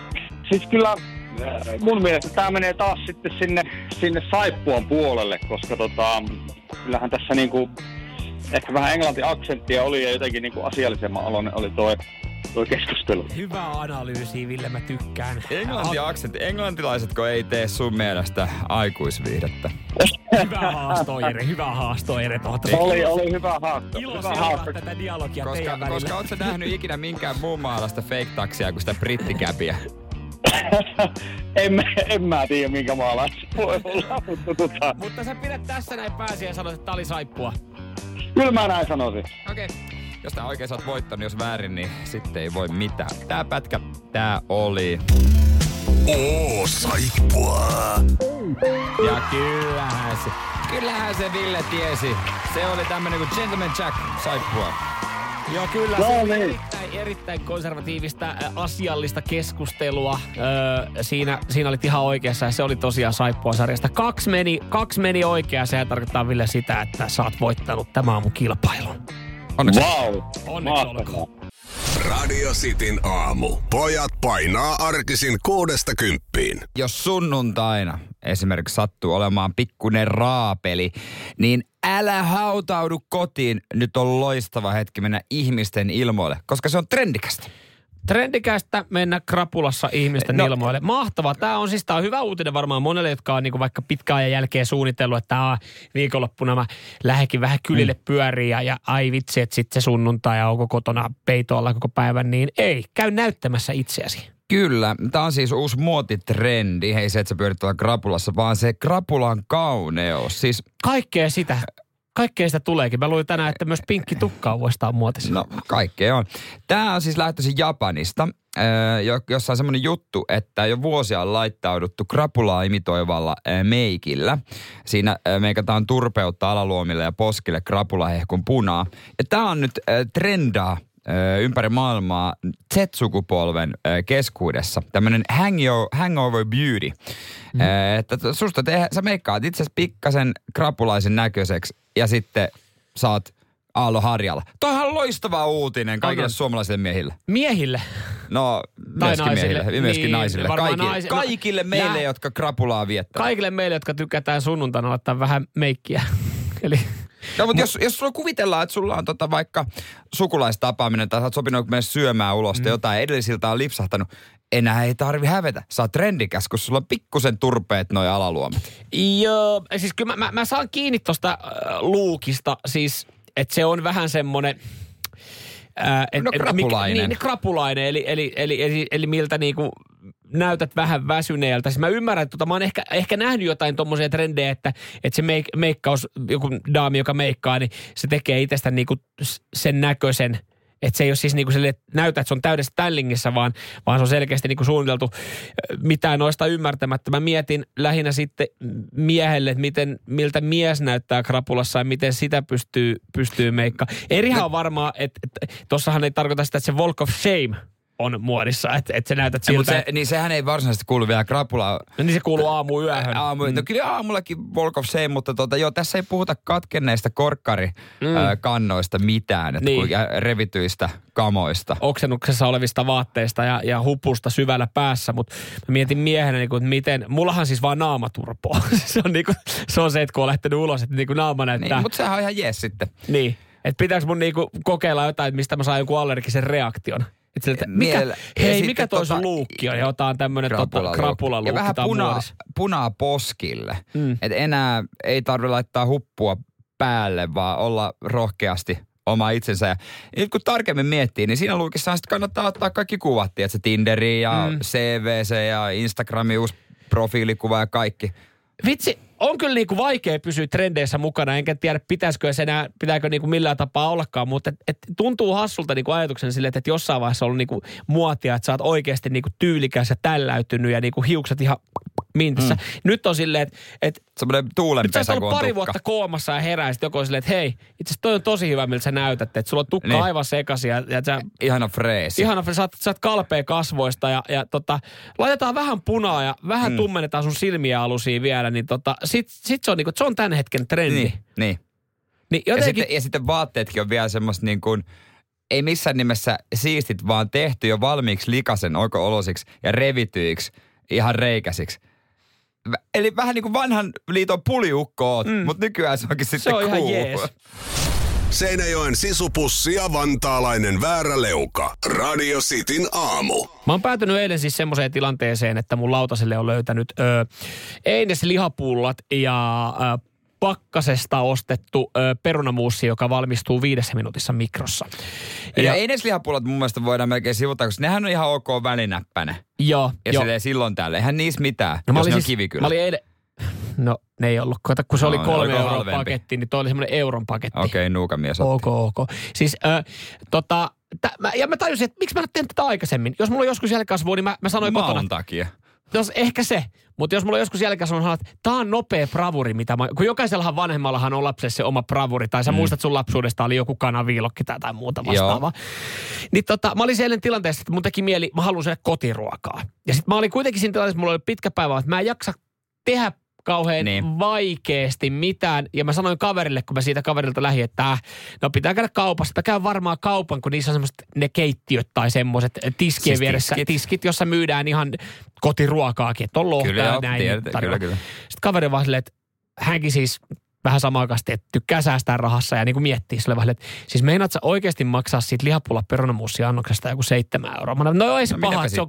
D: siis kyllä äh, mun mielestä tämä menee taas sitten sinne, sinne saippuan puolelle, koska tota, kyllähän tässä niinku, ehkä vähän englanti-aksenttia oli ja jotenkin niinku asiallisemman aloinen oli toi, toi keskustelu.
C: Hyvä analyysi, Ville, mä tykkään.
B: Englanti aksentti. Englantilaisetko ei tee sun mielestä aikuisviihdettä?
C: Hyvä haasto, Jere. Hyvä haasto, Jere. Tuota.
D: Oli, oli hyvä haasto.
C: Ilo
D: Hyvä haasto.
C: tätä dialogia
B: Koska,
C: teidän välillä.
B: koska oot sä nähnyt ikinä minkään muun maalaista fake-taksia kuin sitä brittikäpiä?
D: en, mä- en mä tiedä minkä maalais voi olla, mutta tota,
C: Mutta sä pidät tässä näin pääsiä ja sanot, että tää oli saippua.
D: Kyllä mä näin sanoisin.
B: Okei. Okay. Jos tää oikein sä oot voittanut, jos väärin, niin sitten ei voi mitään. Tää pätkä, tää oli.
A: Oh, saippua.
B: Ja kyllähän se, kyllähän se Ville tiesi. Se oli tämmönen kuin Gentleman Jack saippua.
C: Joo, kyllä.
D: No
C: se oli
D: niin.
C: erittäin, erittäin konservatiivista, asiallista keskustelua. Öö, siinä, siinä oli ihan oikeassa ja se oli tosiaan saippua sarjasta. Kaksi meni, kaksi meni oikeaan. Se tarkoittaa Ville sitä, että sä oot voittanut tämä aamun kilpailun.
B: Onneksi.
D: Wow.
C: Onneksi
D: Mahtavaa.
C: olkoon.
A: Radio Cityn aamu. Pojat painaa arkisin kuudesta kymppiin.
B: Jos sunnuntaina esimerkiksi sattuu olemaan pikkunen raapeli, niin älä hautaudu kotiin. Nyt on loistava hetki mennä ihmisten ilmoille, koska se on trendikästä.
C: Trendikästä mennä krapulassa ihmisten
B: No.
C: ilmoille. Mahtavaa. Tämä on siis tää on hyvä uutinen varmaan monelle, jotka on niinku vaikka pitkään ajan jälkeen suunnitellut, että tää viikonloppuna mä lähdekin vähän kylille mm. pyöriin ja, ja ai vitsi, että sitten se sunnuntai ja onko kotona peitolla koko päivän, niin ei. Käy näyttämässä itseäsi.
B: Kyllä, tämä on siis uusi muotitrendi. Hei se, että sä pyörit krapulassa, vaan se krapulan kauneus. Siis
C: Kaikkea sitä, kaikkea sitä tuleekin. Mä luin tänään, että myös pinkki tukka on uudestaan muotissa.
B: No, kaikkea on. Tämä on siis lähtöisin Japanista, jo- jossa on semmoinen juttu, että jo vuosia on laittauduttu krapulaa imitoivalla meikillä. Siinä meikataan turpeutta alaluomille ja poskille krapulahehkun punaa. Ja tämä on nyt trendaa ympäri maailmaa Z-sukupolven keskuudessa. Tämmöinen hango- hangover beauty. Mm. Että susta te, sä meikkaat itse pikkasen krapulaisen näköiseksi ja sitten saat Aallo Harjalla. Toihan on loistava uutinen kaikille
C: on.
B: suomalaisille miehille.
C: Miehille.
B: No,
C: Tai
B: myöskin
C: naisille.
B: miehille, myöskin
C: Niin,
B: naisille. Kaikille,
C: naisi-
B: kaikille
C: no,
B: meille,
C: nää-
B: jotka krapulaa viettää.
C: Kaikille meille, jotka tykätään sunnuntaina laittaa vähän meikkiä. Eli
B: No, mutta jos, jos sulla kuvitellaan, että sulla on tota vaikka sukulaistapaaminen tai sä oot sopinut mennä syömään ulos mm. jotain edellisiltä on lipsahtanut, enää ei tarvi hävetä. Sä oot trendikäs, kun sulla on pikkusen turpeet noi alaluomet.
C: Joo, siis kyllä mä, mä, mä saan kiinni tuosta äh, luukista, siis että se on vähän semmoinen... Et,
B: No,
C: et-
B: krapulainen.
C: Mik, niin, krapulainen, eli, eli, eli, eli, eli miltä niinku näytät vähän väsyneeltä. Siis mä ymmärrän, että tota, mä oon ehkä, ehkä nähnyt jotain tommosia trendejä, että, että se meik, meikkaus, joku daami, joka meikkaa, niin se tekee itsestä niinku sen näköisen, että se ei ole siis niinku sille, että näytä, että se on täydessä tällingissä, vaan, vaan se on selkeästi niinku suunniteltu ö, mitään noista ymmärtämättä. Mä mietin lähinnä sitten miehelle, että miten, miltä mies näyttää krapulassa ja miten sitä pystyy, pystyy meikkaa. Erihän on varmaa, että, että tossahan ei tarkoita sitä, että se walk of shame on muodissa, että, että sä näytät
B: Siltä,
C: siltä,
B: se, niin sehän ei varsinaisesti kuulu vielä krapulaa.
C: No niin se kuuluu aamu yöhön.
B: Aamu, mm. no kyllä aamullakin walk of shame, mutta tota, joo, tässä ei puhuta katkenneista korkkarikannoista mitään, että
C: Niin.
B: ja revityistä kamoista.
C: oksennuksessa olevista vaatteista ja, ja hupusta syvällä päässä, mutta mä mietin miehenä, niin kuin, että miten, mullahan siis vaan naamaturpoa. se, on niin kuin, se on se, että kun on lähtenyt ulos, että niin kuin naama näyttää.
B: Niin, mutta sehän on ihan jees sitten.
C: Niin. Että pitääkö mun niinku kokeilla jotain, että mistä mä saan jonkun allergisen reaktion. Et sillä, että mikä,
B: ja
C: hei, mikä toi
B: tota-
C: luukki on? Ja otetaan tämmönen tota,
B: Krapulaluukki.
C: krapulaluukki.
B: Ja vähän
C: on
B: punaa, poskille.
C: Mm.
B: Mm. Et enää ei tarvitse laittaa huppua päälle, vaan olla rohkeasti oma itsensä. Ja nyt kun tarkemmin miettii, niin siinä luukissa sitten kannattaa ottaa kaikki kuvat, että Tinderi ja
C: mm.
B: CVC ja Instagramin uusi profiilikuva ja kaikki.
C: Vitsi, on kyllä niinku vaikea pysyä trendeissä mukana, enkä tiedä pitäisikö se enää, pitääkö niinku millään tapaa ollakaan, mutta et, et tuntuu hassulta niinku ajatuksen sille, että et jossain vaiheessa on ollut niinku muotia, että sä oot oikeasti niinku tyylikäs ja tälläytynyt ja niinku hiukset ihan mintissä. Mm. Nyt on silleen, että et,
B: Semmoinen
C: nyt
B: tuulenpesä,
C: ollut
B: kun on
C: pari
B: tukka.
C: vuotta koomassa ja heräisit joku on silleen, että hei, itse toi on tosi hyvä, miltä sä näytät, että sulla on tukka
B: Niin.
C: aivan sekaisin ja, ja sä
B: Ihana freesi.
C: Ihana, sä oot, sä oot kalpea kasvoista ja, ja tota, laitetaan vähän punaa ja vähän mm. tummennetaan sun silmiä alusia vielä, niin tota, sit, sit se on niinku, se on tämän hetken trendi.
B: Niin, niin.
C: Niin
B: Ja
C: jotenkin,
B: sitten, ja sitten vaatteetkin on vielä semmoista niin kuin, ei missään nimessä siistit, vaan tehty jo valmiiksi likasen oiko-olosiksi ja revityiksi, ihan reikäsiksi. Eli vähän niin kuin vanhan liiton puliukko oot, mm. mutta nykyään se onkin sitten
C: on ihan
B: cool.
C: jees.
A: Seinäjoen sisupussi ja vantaalainen vääräleuka. Radio Cityn aamu.
C: mä oon päätynyt eilen siis semmoiseen tilanteeseen, että mun lautaselle on löytänyt ö, Eines lihapullat ja ö, pakkasesta ostettu ö, perunamuussi, joka valmistuu viidessä minuutissa mikrossa.
B: Ja,
C: Ja-
B: Eines-lihapullat mun mielestä voidaan melkein sivuta, koska nehän on ihan ok välinäppäne.
C: Joo,
B: Ja silleen silloin tälle. Eihän niissä mitään,
C: No, mä
B: jos
C: olin
B: ne on
C: siis,
B: kivikylä.
C: Mä olin eilen, no ne ei ollut. Kato, kun se
B: No,
C: oli kolme euroa
B: halvempi?
C: paketti, niin toi oli semmoinen euron paketti.
B: Okei, okay, nuukamies otti.
C: Ok, ok. Siis ö, tota, tä, mä, ja mä tajusin, että miksi mä en tehnyt tätä aikaisemmin. Jos mulla on joskus jälkikasvua, niin mä, mä sanoin kotona,
B: Maun takia.
C: Jos, ehkä se. Mutta jos mulla joskus jälkikasvua, että tää on nopea bravuri, mitä mä, kun jokaisellahan vanhemmallahan on lapselle se oma bravuri, tai sä mm. muistat sun lapsuudesta oli joku kanaviilokki tai, tai muuta vastaavaa. Niin tota, mä olin siellä tilanteessa, että mun teki mieli, mä haluan syödä kotiruokaa. Ja sitten mä olin kuitenkin siinä tilanteessa, että mulla oli pitkä päivä, että mä en jaksa tehdä kauhean niin.
B: Niin.
C: vaikeasti mitään. Ja mä sanoin kaverille, kun mä siitä kaverilta lähdin, että äh, no pitää käydä kaupassa. Mä käyn varmaan kaupan, kun niissä on semmoiset ne keittiöt tai semmoiset tiskien
B: Siis
C: vieressä.
B: tiskit.
C: Tiskit, jossa myydään ihan kotiruokaakin, että on lohta
B: Kyllä,
C: ja näin.
B: tiedät,
C: tarjolla.
B: kyllä, kyllä.
C: Sitten kaveri vaan silleen, että hänkin siis vähän samaa kasti, että tykkää säästää rahassa ja niin kuin miettii sille vähän, että siis meinaat sä oikeasti maksaa siitä lihapulla perunamuussia annoksesta joku seitsemän euroa? Mä no ei se
B: No
C: paha, että se on.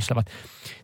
C: Sille vaan,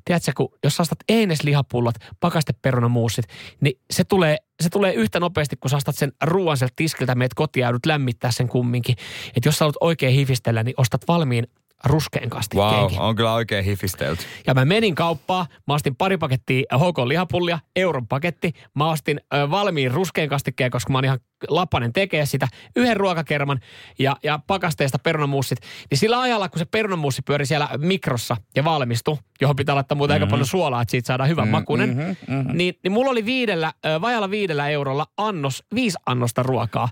C: Tiedätkö, kun jos sä ostat eines lihapullat, pakaste perunamuussit, niin se tulee, se tulee yhtä nopeasti, kun sä ostat sen ruoan sieltä tiskiltä, meet kotiin ja lämmittää sen kumminkin. Että jos sä haluat oikein hifistellä, niin ostat valmiin ruskean kastikkeen.
B: Wow, on kyllä oikein hifistelty.
C: Ja mä menin kauppaan, mä ostin pari pakettia HK lihapullia, euron paketti. Mä ostin ö, valmiin ruskean kastikkeen, koska mä oon ihan lapanen tekee sitä. Yhden ruokakerman ja, ja pakasteesta perunamuussit. Niin sillä ajalla, kun se perunamuussi pyöri siellä mikrossa ja valmistui, johon pitää laittaa muuta mm-hmm. aika paljon suolaa, että siitä saadaan hyvän mm, makunen. Mm-hmm, mm-hmm. Niin, niin mulla oli viidellä, vajalla viidellä eurolla annos, viisi annosta ruokaa.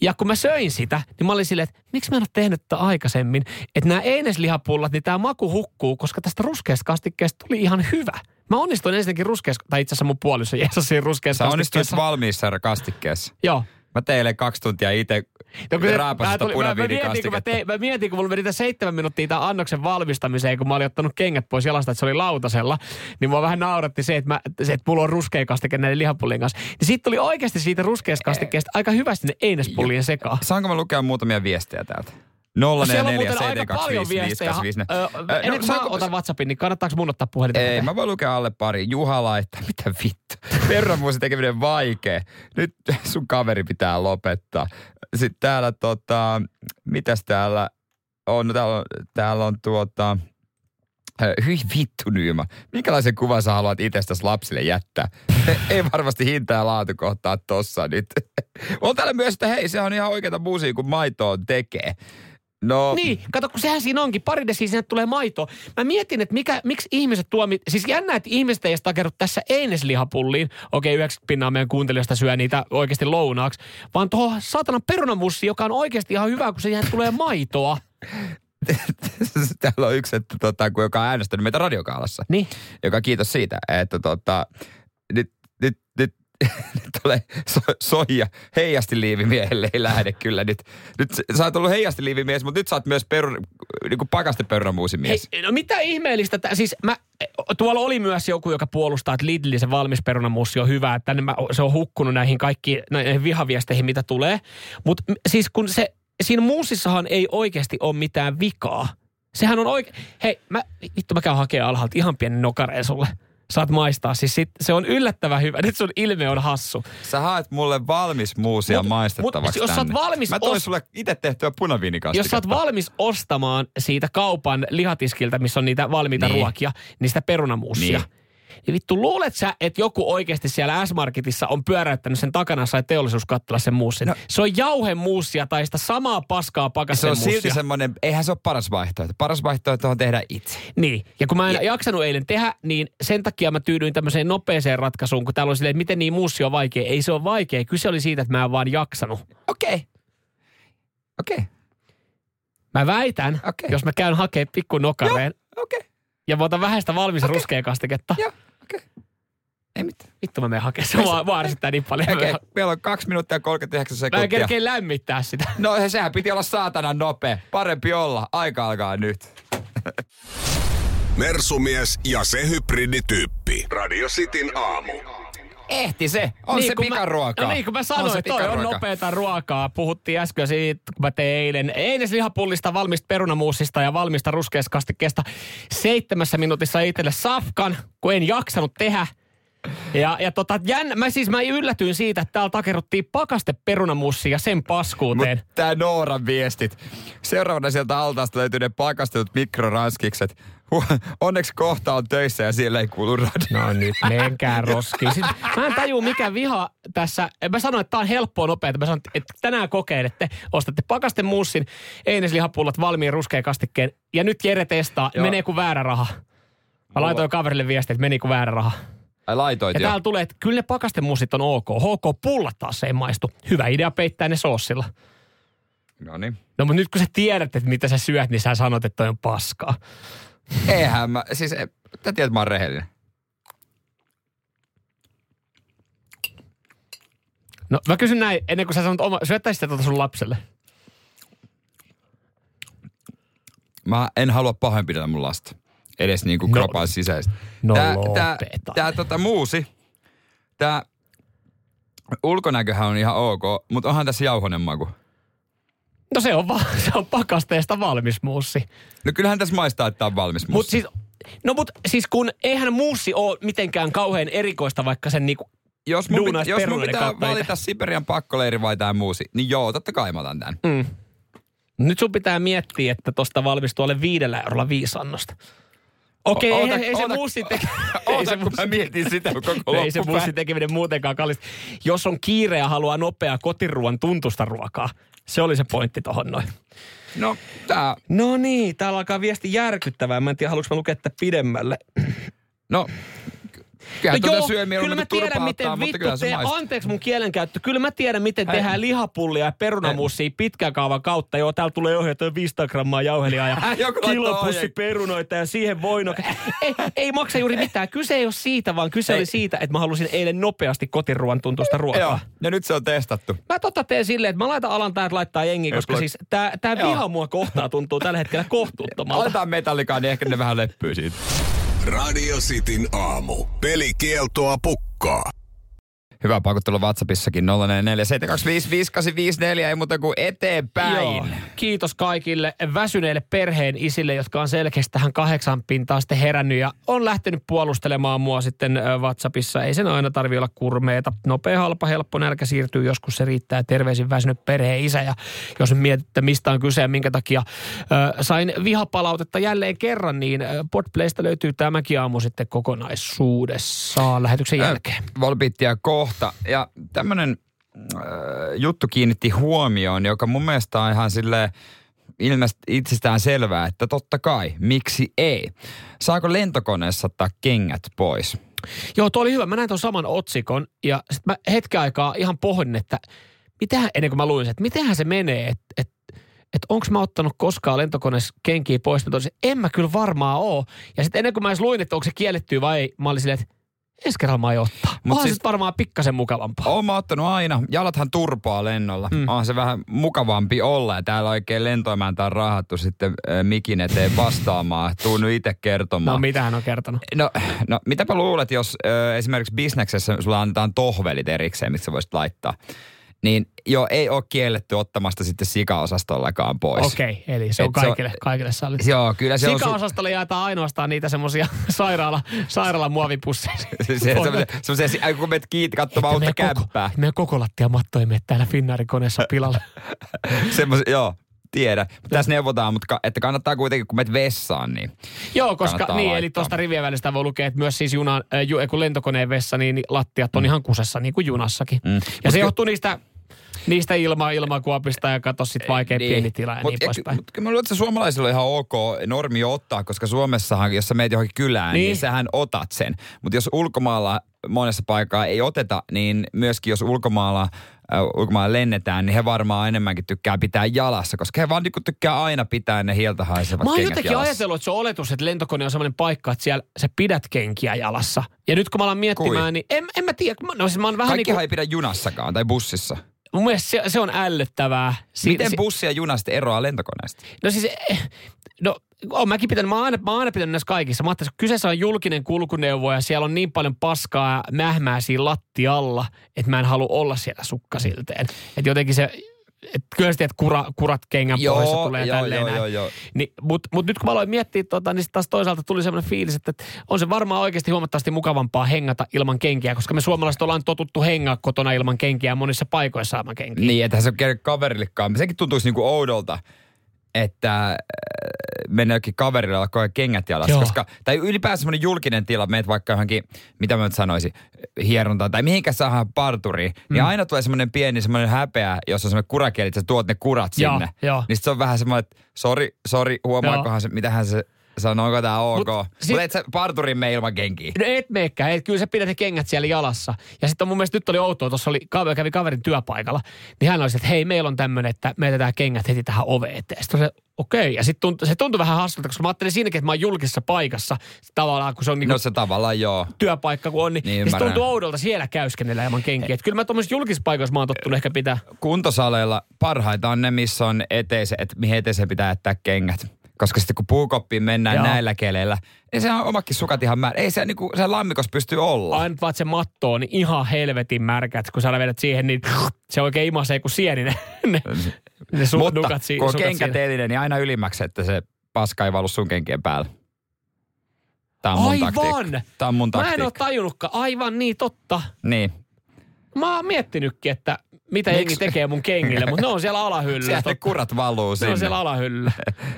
C: Ja kun mä söin sitä, niin mä olin silleen, että miksi mä en ole tehnyt tätä aikaisemmin. Että nämä eineslihapullat, niin tämä maku hukkuu, koska tästä ruskeasta kastikkeesta tuli ihan hyvä. Mä onnistuin ensinnäkin ruskeassa, tai itse asiassa mun puoliso jeesasi siinä ruskeassa
B: Sä onnistuit valmiissa kastikkeessa.
C: Joo.
B: Mä teille kaksi tuntia itse
C: No, se-
B: raapasin
C: mä, mä, mä, mietin, kun mä,
B: punaviinikastiketta.
C: mä mietin, kun mulla meni seitsemän minuuttia tämän annoksen valmistamiseen, kun mä olin ottanut kengät pois jalasta, että se oli lautasella, niin mua vähän nauratti se, että, mä, se, että mulla on ruskea kastike näiden lihapullien kanssa. Niin siitä tuli oikeasti siitä ruskeasta kastikkeesta aika hyvästi ne einespullien sekaan.
B: Saanko mä lukea muutamia viestejä täältä?
C: Siellä on
B: 044
C: muuten aika paljon viestejä.
B: 725
C: Ö, Ennen kuin mä otan WhatsAppin, niin kannattaako mun ottaa puhelin?
B: Ei, mä voin lukea alle pari. Juha laittaa, mitä vittu. Perramuusi tekeminen vaikea. Nyt sun kaveri pitää lopettaa. Sitten täällä tota, mitäs täällä on? No, täällä on, täällä on tuota, hyi vittu Nyyma. Minkälaisen kuvan sä haluat itsestäsi lapsille jättää? Ei varmasti hinta ja laatu kohtaa tossa nyt. on täällä myös, että hei, se on ihan oikeata musiikkia, kun maitoon tekee. No,
C: Niin, kato, kun sehän siinä onkin. Pari desiä sinne tulee maitoa. Mä mietin, että mikä, miksi ihmiset tuomi... Siis jännä, että ihmiset ei edes takerru tässä eineslihapulliin. Okei, 90 pinnaa meidän kuuntelijoista syö niitä oikeasti lounaaksi. Vaan tuohon saatanan perunamussi, joka on oikeasti ihan hyvä, kun siihen tulee maitoa.
B: täällä on yksi, että tota, kun joka on äänestänyt meitä radiokaalassa.
C: Niin.
B: Joka kiitos siitä, että tota, nyt, nyt, nyt, tulee so, soija heijasti liivimiehelle ei lähde kyllä nyt. Nyt sä- oot ollut heijasti liivimies, mutta nyt sä oot myös peru, niin kuin pakaste perunamuusimies.
C: Hei, no mitä ihmeellistä, tää- siis mä, tuolla oli myös joku, joka puolustaa, että Lidlin se valmis perunamussi on hyvä, että mä, se on hukkunut näihin kaikkiin näihin vihaviesteihin, mitä tulee. Mutta siis kun se, siinä muussissahan ei oikeasti ole mitään vikaa. Sehän on oikein, hei, mä, vittu mä käyn hakemaan alhaalta ihan pienen nokareen sulle. Saat maistaa, siis sit, se on yllättävän hyvä. Nyt sun ilme on hassu.
B: Sä haet mulle valmis muusia
C: Mut-
B: maistettavaksi
C: mut jos sä oot
B: tänne.
C: valmis
B: Mä toin
C: os-
B: sulle itse tehtyä punaviinikastiketta.
C: Jos sä oot valmis ostamaan siitä kaupan lihatiskiltä, missä on niitä valmiita
B: Niin.
C: ruokia, niin sitä perunamuussia.
B: Niin.
C: Niin. Niin vittu, luulet sä, että joku oikeasti siellä S-Marketissa on pyöräyttänyt sen takana sai teollisuuskattila sen muussin?
B: No.
C: Se on jauhemuussia tai sitä samaa paskaa
B: se on
C: pakastemuussia.
B: silti semmoinen, eihän se ole paras vaihtoehto. Paras vaihtoehto on tehdä itse.
C: Niin, ja kun mä en jaksanut eilen tehdä, niin sen takia mä tyydyin tämmöiseen nopeeseen ratkaisuun, kun täällä oli silleen, että miten niin muussi on vaikea. Ei se ole vaikea, kyse oli siitä, että mä en vaan jaksanut.
B: Okei. Okay. Okei. Okay.
C: Mä väitän, okay. jos mä käyn hakemaan pikku nokareen
B: Okei. Okay.
C: Ja mä otan vähän sitä valmis okay. ruskea kastiketta,
B: Joo. Okei. Okay. Ei mitään.
C: Vittu mä menen hakemaan. Se mua, mua ärsyttää niin paljon.
B: Okei,
C: Mä,
B: meillä on kaksi minuuttia ja 39
C: mä en
B: sekuntia.
C: kerkeä lämmittää sitä.
B: No he- sehän piti olla saatanan nopea. Parempi olla. Aika alkaa nyt.
I: Mersumies ja se hybridityyppi. Radio Cityn aamu.
B: Ehti se. On
C: niin,
B: se pikaruokaa.
C: Mä, no niin, kun mä
B: On
C: sanoin, että toi on nopeata ruokaa. Puhuttiin äsken siitä, kun mä tein eilen eineslihapullista, valmista perunamuusista ja valmista ruskeaskastikkeesta seitsemässä minuutissa itselle safkan, kun en jaksanut tehdä. Ja, ja tota, jänn, mä siis mä yllätyin siitä, että täällä takerruttiin pakaste perunamussi ja sen paskuuteen.
B: Mutta tää Nooran viestit. Seuraavana sieltä altaasta löytyy ne pakastetut mikroranskikset. Onneksi kohta on töissä ja siellä ei kuulu radio.
C: No nyt menkää roskiin. Sitten, mä en tajua mikä viha tässä. Mä sanoin, että tää on helppoa nopeaa. Mä sanoin, että tänään kokeilette. Ostatte pakasten muussin, eineslihapullat valmiin ruskeen kastikkeen. Ja nyt Jere testaa,
B: Joo.
C: menee kuin väärä raha. Mä laitoin kaverille viestiä, että meni kuin väärä raha.
B: Ai laitoit
C: Ja
B: jo.
C: täällä tulee, että kyllä ne pakasten muussit on ok. HK pullat taas ei maistu. Hyvä idea peittää ne soossilla.
B: No niin.
C: No mutta nyt kun sä tiedät, että mitä sä syöt, niin sä sanot, että toi on paskaa.
B: Eihän mä, siis e- sä tiedät, mä oon rehellinen.
C: No mä kysyn näin, ennen kuin sä sanot oma, syöttäisit tota sun lapselle.
B: Mä en halua pahoinpidellä mun lasta. Edes niinku
C: No.
B: kropan sisäistä.
C: No
B: tää, tää, tää tota muusi, tää ulkonäköhän on ihan ok, mutta onhan tässä jauhonen maku.
C: No se on, va- se on pakasteesta valmis muussi.
B: No kyllähän tässä maistaa, että tää on valmis
C: Mut
B: musta.
C: siis, no mut siis kun eihän muussi ole mitenkään kauhean erikoista, vaikka sen niinku
B: jos mun, pit, jos mun pitää valita Siperian pakkoleiri vai tää muusi, niin joo, totta kai mä otan tän.
C: Mm. Nyt sun pitää miettiä, että tosta valmistuu alle viidellä eurolla viisi annosta. Okei,
B: O-
C: ei, ei, se
B: oota-
C: mussin teke...
B: Oota, kun mä mietin sitä koko
C: ei se mussin tekeminen muutenkaan kallista. Jos on kiire ja haluaa nopeaa kotiruuan tuntusta ruokaa, se oli se pointti tohon noin.
B: No, tää,
C: No niin, täällä alkaa viesti järkyttävää. Mä en tiedä, haluanko mä lukea tätä pidemmälle.
B: no, kyllä
C: No
B: tuota
C: joo,
B: syö
C: kyllä mä tiedän, miten
B: mutta
C: vittu te, anteeksi mun kielenkäyttö, kyllä mä tiedän, miten
B: Ei.
C: tehdään lihapullia ja perunamussia pitkän kaavan kautta. Joo, täällä tulee ohjeita 500 grammaa jauhelia ja kilopussi perunoita ja siihen voino. ei, ei maksa juuri mitään. Kyse ei ole siitä, vaan kyse
B: Ei.
C: oli siitä, että mä halusin eilen nopeasti kotiruoan tuntusta ruokaa.
B: Joo, ja nyt se on testattu.
C: Mä tota teen silleen, että mä laitan alan täältä laittaa jengi, koska siis tää, tää viha mua kohtaa tuntuu tällä hetkellä kohtuuttomalta.
B: Aletaan metallikaan, niin ehkä ne vähän leppyy siitä.
I: Radio Cityn aamu. Pelikieltoa pukkaa.
B: Hyvä pakuttelu WhatsAppissakin 0447255854, ei muuta kuin eteenpäin.
C: Joo. Kiitos kaikille väsyneille perheen isille, jotka on selkeästi tähän kahdeksan pintaa sitten herännyt ja on lähtenyt puolustelemaan mua sitten WhatsAppissa. Ei sen aina tarvi olla kurmeeta. Nopea, halpa, helppo nälkä siirtyy joskus, se riittää. Terveisin väsynyt perheen isä ja jos nyt mietitte, mistä on kyse ja minkä takia ö, sain vihapalautetta jälleen kerran, niin Podplaysta löytyy tämäkin aamu sitten kokonaisuudessaan lähetyksen jälkeen.
B: Volbittia kohta. Ja tämmönen äh, juttu kiinnitti huomioon, joka mun mielestä on ihan silleen ilmeisesti itsestään selvää, että totta kai, miksi ei? Saako lentokoneessa ottaa kengät pois?
C: Joo, tuo oli hyvä. Mä näin tuon saman otsikon ja sitten mä hetken aikaa ihan pohdin, että mitähän, ennen kuin mä luin sen, että mitenhän se menee, että et, et onko mä ottanut koskaan lentokoneessa kenkiä pois. Mä totesin, en mä kyllä varmaan oo. Ja sitten ennen kuin mä edes luin, että onko se kielletty vai ei, mä olin silleen, että ensi kerralla ottaa.
B: Mut
C: Onhan
B: siis-
C: siis, varmaan pikkasen mukavampaa.
B: Oon mä ottanut aina. Jalathan turpoa lennolla. Mm. On se vähän mukavampi olla. Ja täällä oikein lentoimäntä on rahattu sitten äh, mikin eteen vastaamaan. Tuu nyt itse kertomaan.
C: No mitä hän on kertonut?
B: No, no mitäpä luulet, jos ö, esimerkiksi bisneksessä sulla annetaan tohvelit erikseen, sä voisit laittaa. Niin joo, ei ole kielletty ottamasta sitten sikaosastollakaan pois.
C: Okei, okay, eli se on
B: Et se on-
C: kaikille, kaikille sallittu.
B: Joo, kyllä se on... Su-
C: Sika-osastolle jaetaan ainoastaan niitä semmosia sairaala, sairaalan muovipusseja.
B: se, se, semmoisia, semmoisia, kun menet kiinni katsomaan uutta
C: meidän koko,
B: kämppää.
C: meidän koko lattiamatto ei mene täällä Finnaarin koneessa pilalle.
B: Semmoisia, joo, tiedä. Tässä neuvotaan, mutta ka, että kannattaa kuitenkin, kun menet vessaan, niin
C: Joo, koska niin, eli
B: laittaa.
C: tuosta rivien välistä voi lukea, että myös siis junan, äh, ju, kun lentokoneen vessa, niin lattiat on ihan kusessa, niin kuin junassakin.
B: Mm.
C: Ja se
B: ky-
C: johtuu niistä, niistä ilma, ilmakuopista ja kato sit vaikea pieni tila ja
B: Mut
C: niin poispäin.
B: Mutta kyllä mä luulen, että se suomalaisilla on ihan ok normi ottaa, koska Suomessahan, jos sä meet johonkin kylään, niin,
C: Niin.
B: niin sähän otat sen. Mutta jos ulkomailla monessa paikkaa ei oteta, niin myöskin jos ulkomailla, äh, ulkomailla lennetään, niin he varmaan enemmänkin tykkää pitää jalassa, koska he vaan niinku tykkää aina pitää ne hieltä haisevat
C: Mä oon jotenkin
B: jalassa.
C: ajatellut, että se on oletus, että lentokone on sellainen paikka, että siellä sä pidät kenkiä jalassa. Ja nyt kun mä alan miettimään,
B: Kui?
C: niin en, en mä tiedä. No siis mä oon vähän niin
B: Kaikkihan
C: kuin,
B: ei pidä junassakaan tai bussissa.
C: Mun mielestä se, se on ällöttävää. Si-
B: Miten
C: si-
B: bussi ja juna sitten eroaa lentokoneesta?
C: No siis, eh, no oon mäkin pitänyt, mä oon aina, mä oon aina pitänyt näissä kaikissa. Mä ajattelin, että kyseessä on julkinen kulkuneuvo ja siellä on niin paljon paskaa ja mähmää siinä lattialla, että mä en halua olla siellä sukkasilteen. Että jotenkin se, että kyllä sä tiedät, kura, kurat kengän
B: Joo,
C: pois ja tulee
B: joo,
C: tälleen
B: joo,
C: näin.
B: joo, joo.
C: Niin, Mutta mut nyt kun mä aloin miettiä tota, niin taas toisaalta tuli semmoinen fiilis, että on se varmaan oikeasti huomattavasti mukavampaa hengata ilman kenkiä, koska me suomalaiset ollaan totuttu hengaa kotona ilman kenkiä ja monissa paikoissa ilman kenkiä.
B: Niin, että se on kaverillekaan. Sekin tuntuisi niinku oudolta, että äh, mennä jokin kaverille olla koko ajan kengät jalassa.
C: Joo.
B: Koska, tai ylipäänsä semmoinen julkinen tila, meet vaikka johonkin, mitä mä nyt sanoisin, hierontaan tai mihinkä saadaan parturiin, mm. niin aina tulee semmoinen pieni semmoinen häpeä, jos on semmoinen kurakieli, että sä tuot ne kurat
C: Joo,
B: sinne.
C: joo.
B: Niin sit se on vähän semmoinen, että sori, sori, huomaakohan se, mitähän se sanoo, onko tää ok.
C: Mut
B: Mutta
C: sit-
B: et sä parturin me ilman kenkiä.
C: No et meekään, et kyllä sä pidät ne kengät siellä jalassa. Ja sitten mun mielestä nyt oli outoa, tuossa oli, kaveri, kävi kaverin työpaikalla, niin hän oli se, että hei, meillä on tämmöinen, että me jätetään kengät heti tähän oveen eteen. Sitten se, okei. Okay. Ja sitten tuntui, se tuntui vähän hassulta, koska mä ajattelin siinäkin, että mä oon julkisessa paikassa. Tavallaan, kun se on niinku
B: No se tavallaan joo.
C: työpaikka, kun on, niin,
B: Niin,
C: niin, se tuntuu oudolta siellä käyskennellä ilman kenkiä. Et kyllä mä tuommoisissa julkisissa paikoissa mä oon tottunut ehkä pitää.
B: kuntosaleilla parhaita on ne, missä on eteise, että mihin eteiseen pitää jättää kengät. Koska sitten kun puukoppiin mennään
C: Joo.
B: Näillä keleillä, niin se on omakin sukat ihan määrä. Ei se, niinku, se lammikos pystyy olla.
C: Aina vaan se matto on niin ihan helvetin märkät, kun sä vedät siihen, niin se oikein imasee kuin sieni ne, ne, ne su,
B: Mutta
C: nukat si,
B: kun on
C: sukat
B: kenkä
C: siinä.
B: teillinen, niin aina ylimmäksi, että se paska ei valu sun kenkien päällä. Tämä on mun
C: Aivan!
B: taktiikka. Tämä on mun
C: Mä en ole tajunnutkaan. Aivan niin, totta.
B: Niin.
C: Mä oon miettinytkin, että mitä
B: Miks?
C: jengi tekee mun kengille, mutta ne on siellä alahyllyllä.
B: Sieltä ne kurat valuu
C: Ne
B: sinne.
C: on siellä alahyllyllä.